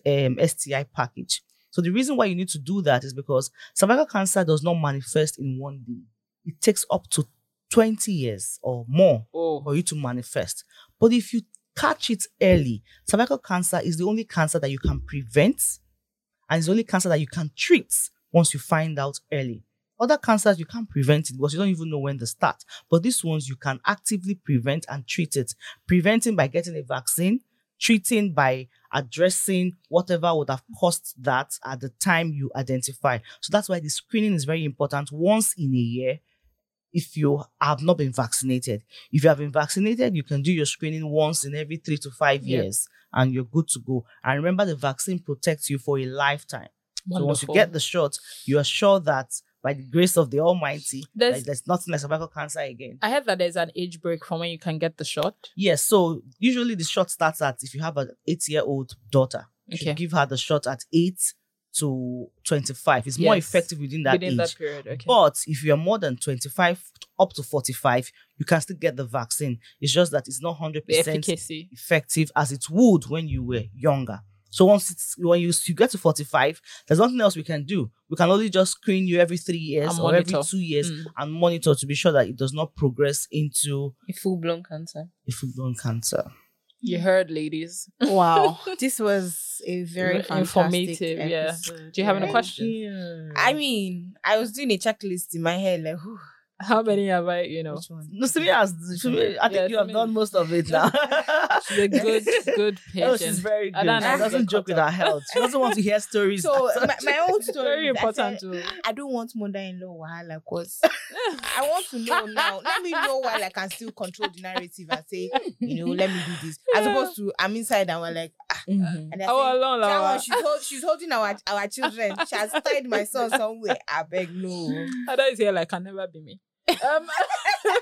um, STI package. So the reason why you need to do that is because cervical cancer does not manifest in one day. It takes up to 20 years or more Oh. for you to manifest. But if you catch it early, cervical cancer is the only cancer that you can prevent and it's the only cancer that you can treat once you find out early. Other cancers you can't prevent it because you don't even know when they start. But these ones you can actively prevent and treat it. Preventing by getting a vaccine, treating by addressing whatever would have caused that at the time you identify. So that's why the screening is very important once in a year if you have not been vaccinated. If you have been vaccinated, you can do your screening once in every three to five years and you're good to go. And remember, the vaccine protects you for a lifetime. So once you get the shot, you are sure that by the grace of the Almighty, There's- there's, there's nothing like cervical cancer again. I heard that there's an age break from when you can get the shot. Yes, so usually the shot starts at if you have an eight-year-old daughter, you Okay. should give her the shot at eight to twenty-five. It's more effective within that within age. that period. Okay. But if you're more than 25 up to 45, you can still get the vaccine. It's just that it's not 100% efficacy. effective as it would when you were younger. So once it's when you, you get to 45, there's nothing else we can do. We can only just screen you every three years or every two years Mm. and monitor to be sure that it does not progress into A full blown cancer. a full-blown cancer. You heard, ladies. Wow. This was a very Re- fantastic informative, yeah. Do you have any Yeah. questions? I mean, I was doing a checklist in my head, like, whew, How many have I, you know? which one? No, to me, as to me, I think Yeah, you have Simi- done most of it now. She's a good, good patient. Oh, she's very good. Adana She doesn't joke with her health. She doesn't want to hear stories. So my, my own story. Very is I important said, to. I don't want mother-in-law wahala cause I want to know now. Let me know while I can still control the narrative and say, you know, let me do this. As opposed to I'm inside and we're like, ah, Mhm. and they're Oh, alone, "That she's, hold, she's holding our our children. She has tied my son somewhere. I beg no. Ada is here like can never be me. Um,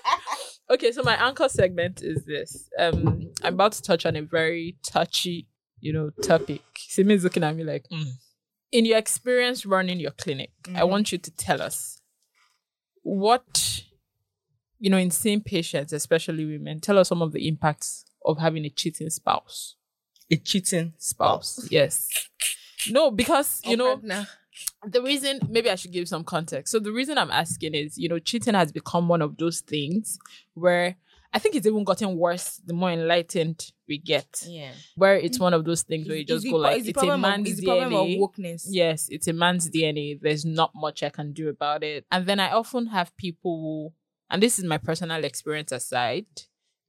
okay, so my anchor segment is this. Um, I'm about to touch on a very touchy, you know, topic. Simi's looking at me like, "Mm." in your experience running your clinic, I Mhm. want you to tell us what, you know, in seeing patients, especially women, tell us some of the impacts of having a cheating spouse. a cheating Spouse, yes. No, because you Or know partner. The reason maybe I should give some context. So the reason I'm asking is, you know, cheating has become one of those things where I think it's even gotten worse the more enlightened we get. Yeah. Where it's one of those things where you just the go pro- like, it's a of- man's it's of DNA. wokeness. Yes, it's a man's DNA. There's not much I can do about it. And then I often have people who, and this is my personal experience aside,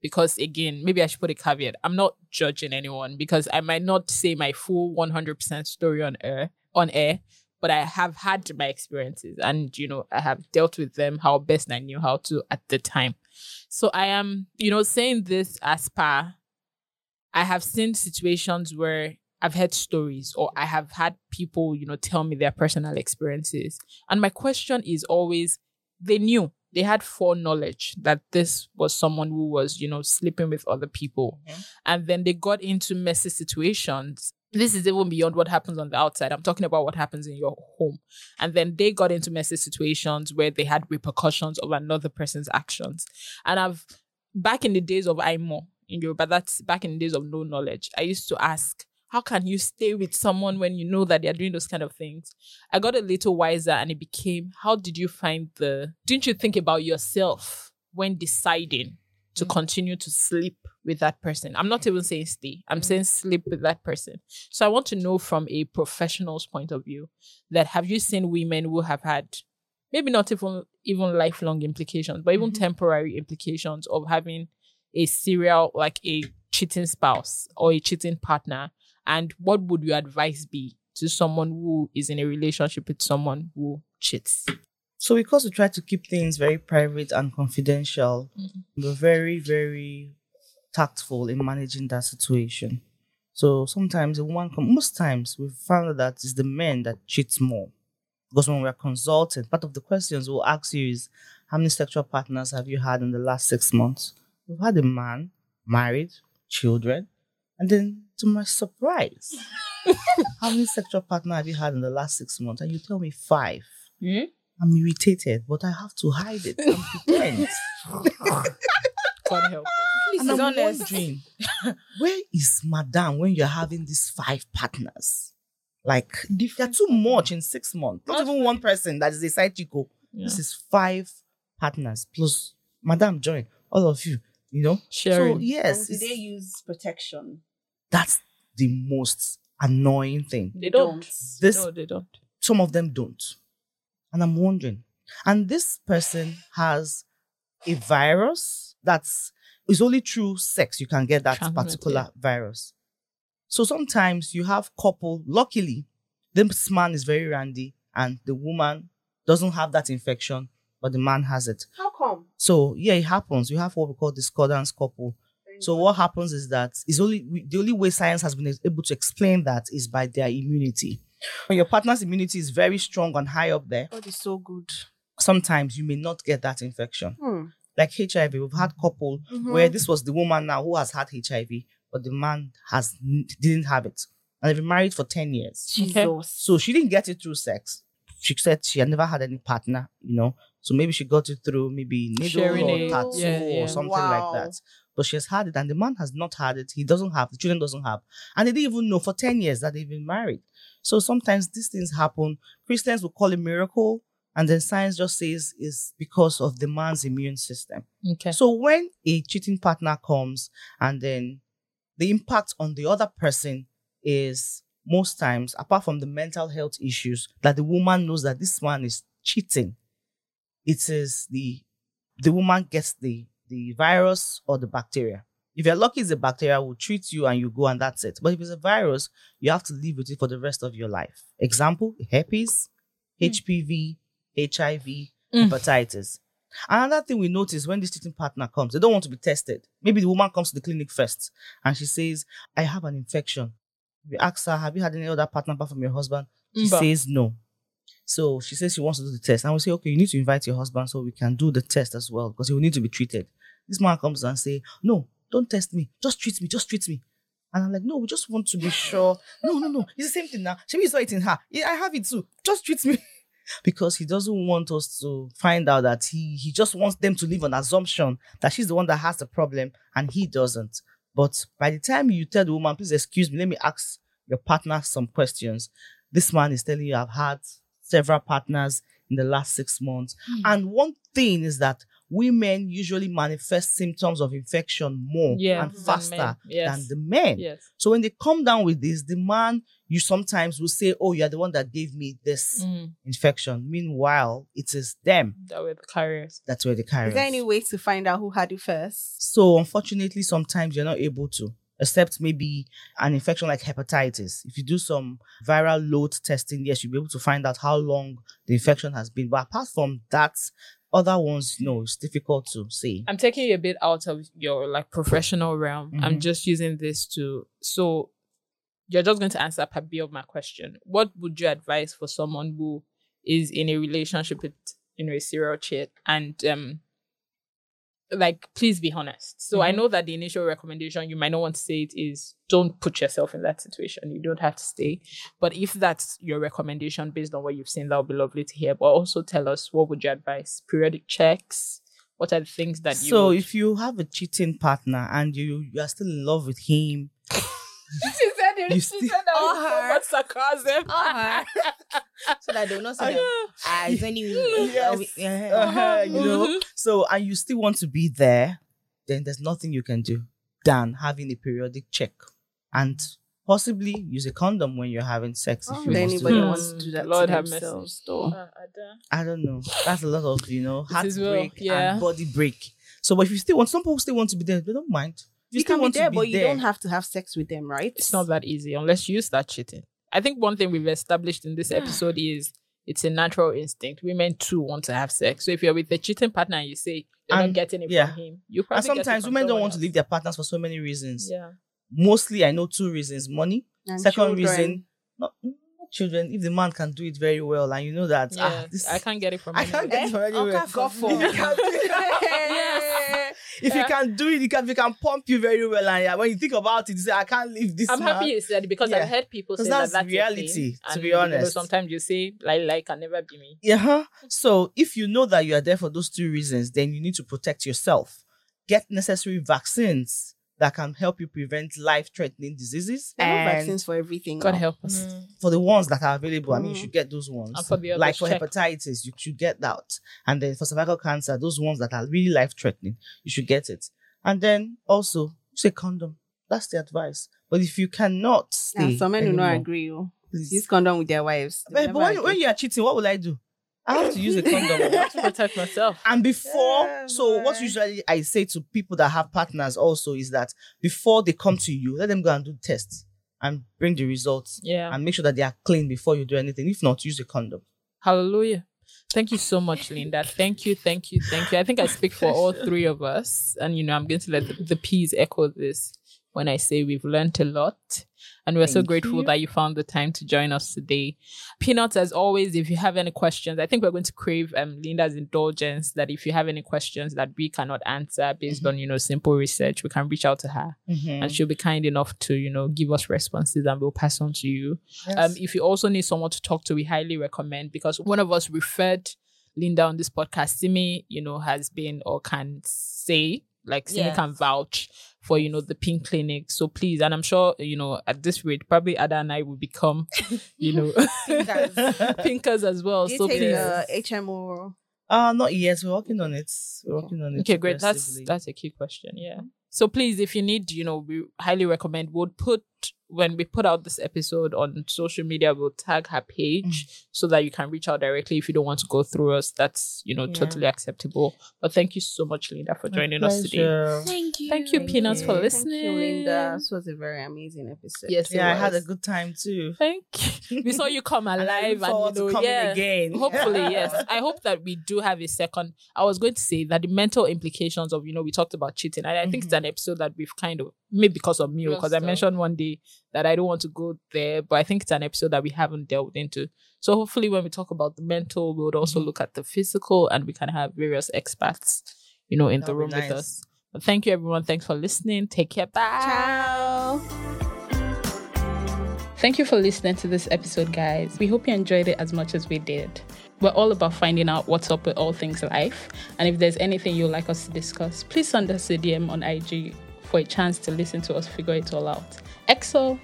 because again, maybe I should put a caveat. I'm not judging anyone because I might not say my full 100% story on air, on air, but I have had my experiences and, you know, I have dealt with them how best I knew how to at the time. So I am, you know, saying this as per I have seen situations where I've heard stories or I have had people, you know, tell me their personal experiences. And my question is always they knew, they had foreknowledge that this was someone who was, you know, sleeping with other people. Mm-hmm. And then they got into messy situations. This is even beyond what happens on the outside. I'm talking about what happens in your home. And then they got into messy situations where they had repercussions of another person's actions. And I've back in the days of IMO in Yoruba, that's back in the days of no knowledge. I used to ask, how can you stay with someone when you know that they're doing those kind of things? I got a little wiser and it became, how did you find the didn't you think about yourself when deciding to mm. continue to sleep with that person? I'm not even saying stay. I'm mm. saying sleep with that person. So I want to know from a professional's point of view that have you seen women who have had maybe not even even lifelong implications, but even mm-hmm. temporary implications of having a serial like a cheating spouse or a cheating partner? And what would your advice be to someone who is in a relationship with someone who cheats? So because we try to keep things very private and confidential, mm. we're very, very tactful in managing that situation. So sometimes the woman, most times we've found that it's the men that cheats more. Because when we're consulting, part of the questions we'll ask you is, how many sexual partners have you had in the last six months? We've had a man, married, children, and then to my surprise, how many sexual partners have you had in the last six months? And you tell me five. Hmm? I'm irritated, but I have to hide it and pretend. God help. us. Please, and is I'm honest. wondering, where is Madame when you're having these five partners? Like, they're too much in six months. Not even one person that is a side chico. Oh. Yeah. This is five partners plus Madame join all of you. You know, Sharing. So yes, do they use protection? that's the most annoying thing. They don't. This no, they don't. some of them don't. And I'm wondering. And this person has a virus that's it's only through sex you can get that particular virus. So sometimes you have couple, luckily, this man is very randy and the woman doesn't have that infection, but the man has it. How come? So yeah, it happens. You have what we call discordance couple. So what happens is that it's only the only way science has been able to explain that is by their immunity. When your partner's immunity is very strong and high up there, God is so good. sometimes you may not get that infection. Hmm. Like HIV, we've had couple where mm-hmm. this was the woman now who has had HIV, but the man has didn't have it, and they've been married for ten years. Jesus. So she didn't get it through sex. She said she had never had any partner, you know. So maybe she got it through maybe needle Sharing or it. tattoo Yeah, yeah. or something Wow. like that. But she has had it, and the man has not had it. He doesn't have. The children doesn't have, and they didn't even know for ten years that they've been married. So sometimes these things happen. Christians will call it miracle, and then science just says it's because of the man's immune system. Okay. So when a cheating partner comes and then the impact on the other person is most times, apart from the mental health issues, that the woman knows that this man is cheating. It is the the woman gets the the virus or the bacteria. If you're lucky, it's a bacteria will treat you and you go and that's it. But if it's a virus, you have to live with it for the rest of your life. Example: herpes, hmm. HPV, HIV, Mm. hepatitis. Another thing we notice when this cheating partner comes, they don't want to be tested. Maybe the woman comes to the clinic first and she says, I have an infection. We ask her, Have you had any other partner apart from your husband? She says no. So she says she wants to do the test. And we say, Okay, you need to invite your husband so we can do the test as well because he will need to be treated. This man comes and say, No, don't test me. Just treat me. Just treat me. And I'm like, no, we just want to be sure. No, no, no. It's the same thing now. You saw it in her. Yeah, I have it too. Just treat me. because he doesn't want us to find out that he he just wants them to live on assumption that she's the one that has the problem and he doesn't. But by the time you tell the woman, please excuse me, let me ask your partner some questions. This man is telling you I've had several partners in the last six months. Hmm. And one thing is that women usually manifest symptoms of infection more Yeah, and faster men. Yes. than the men. Yes. So when they come down with this, the man you sometimes will say, "Oh, you're the one that gave me this Mm, infection." Meanwhile, it is them that were the carriers. that's where the carriers. Is there any way to find out who had it first? So unfortunately, sometimes you're not able to, except maybe an infection like hepatitis. If you do some viral load testing, yes, you'll be able to find out how long the infection has been. But apart from that, other ones, no, it's difficult to say. I'm taking you a bit out of your like professional realm. I'm Mhm. just using this to so you're just going to answer part B of my question. What would you advise for someone who is in a relationship with you know a serial cheat and um like please be honest. So I Mhm. know that the initial recommendation you might not want to say it is don't put yourself in that situation. You don't have to stay. But if that's your recommendation based on what you've seen, that would be lovely to hear. But also tell us what would you advise? Periodic checks. What are the things that you So would- if you have a cheating partner and you you are still in love with him, said it. You she still- said that with so her. much sarcasm. Oh, so that they will not say I- that, ah, it's only me. Yes. Uh-huh, you know. Mhm. So and you still want to be there, then there's nothing you can do than having a periodic check and possibly use a condom when you're having sex if Oh, you if want anybody to. Wants to do that Lord to have themselves, though. Uh, Ada. I don't know. That's a lot of you know It is well, heartbreak yeah. and body break. So, but if you still want, some people still want to be there. They don't mind. You, still can be there, to be but you there. don't have to have sex with them, right? It's not that easy unless you start cheating. I think one thing we've established in this episode is it's a natural instinct. Women too want to have sex. So if you're with a cheating partner and you say you're And- not getting it yeah. from him, you And probably get it sometimes women don't someone want to leave their partners for so many reasons. Yeah. Mostly, I know two reasons: money. And Second children. reason, not, not children. If the man can do it very well, and you know that, ah, this, I can't get it from I can't get it from anywhere. Okay, for If you can do it, if you can it, you can, pump you very well. And yeah, when you think about it, you say, I can't leave this. I'm man. happy you said it because. I've heard people say Because that that's that's reality, to be you know, honest. sometimes you say like like can never be me. Yeah. huh? So if you know that you are there for those two reasons, then you need to protect yourself. Get necessary vaccines that can help you prevent life-threatening diseases. There are And vaccines for everything. God now. help us. for the ones that are available, I mean, you Mm. should get those ones. And for the like for check. hepatitis, you should get that. And then for cervical cancer, those ones that are really life-threatening, you should get it. And then also use a condom. That's the advice. But if you cannot stay, Yeah, some men will not agree. oh. please. Use condom with their wives. They But, but when, when you are cheating, what will I do? I have to use a condom. to protect myself. And before, Yeah, so what usually I say to people that have partners also is that before they come to you, let them go and do tests and bring the results Yeah. and make sure that they are clean before you do anything. If not, use a condom. Hallelujah. Thank you so much, Linda. Thank you, thank you, thank you. I think I speak for all three of us. And, you know, I'm going to let the, the Peas echo this when I say we've learned a lot. And we're so grateful you. that you found the time to join us today. Peanuts, as always, if you have any questions, I think we're going to crave um, Linda's indulgence that if you have any questions that we cannot answer based on, you know, simple research, we can reach out to her and she'll be kind enough to, you know, give us responses and we'll pass on to you. Um, if you also need someone to talk to, we highly recommend because one of us referred Linda on this podcast. Simi, you know, has been or can say, like Simi Yes. can vouch for, you know, the pink clinic. So please, and I'm sure, you know, at this rate, probably Ada and I will become, you know, pinkers as well. Do you so take please. the HMO? uh not yet. We're working on it. We're working on it. Okay, great. That's that's a key question. Yeah. So please, if you need, you know, we highly recommend. We'll put when we put out this episode on social media, we'll tag her page mm. so that you can reach out directly if you don't want to go through us. That's you know Yeah. totally acceptable. But thank you so much, Linda, for joining us today. Thank you. Thank you, Peanuts, for listening. Thank you, Linda. This was a very amazing episode. Yes, it Yeah, I had a good time too. Thank you. We saw you come And I alive, look and, forward you know, to coming yeah. again. Hopefully, yes. I hope that we do have a second. I was going to say that the mental implications of, you know, we talked about cheating. And I think it's mm-hmm. an episode that we've kind of, maybe because of me, oh, because I mentioned one day that I don't want to go there, but I think it's an episode that we haven't delved into. So hopefully, when we talk about the mental, we would also mm-hmm. look at the physical and we can have various experts, you know, in the That'll be room with us. But thank you, everyone. Thanks for listening. Take care. Bye. Ciao. Thank you for listening to this episode, guys. We hope you enjoyed it as much as we did. We're all about finding out what's up with all things life. And if there's anything you'd like us to discuss, please send us a DM on IG for a chance to listen to us figure it all out. EXO!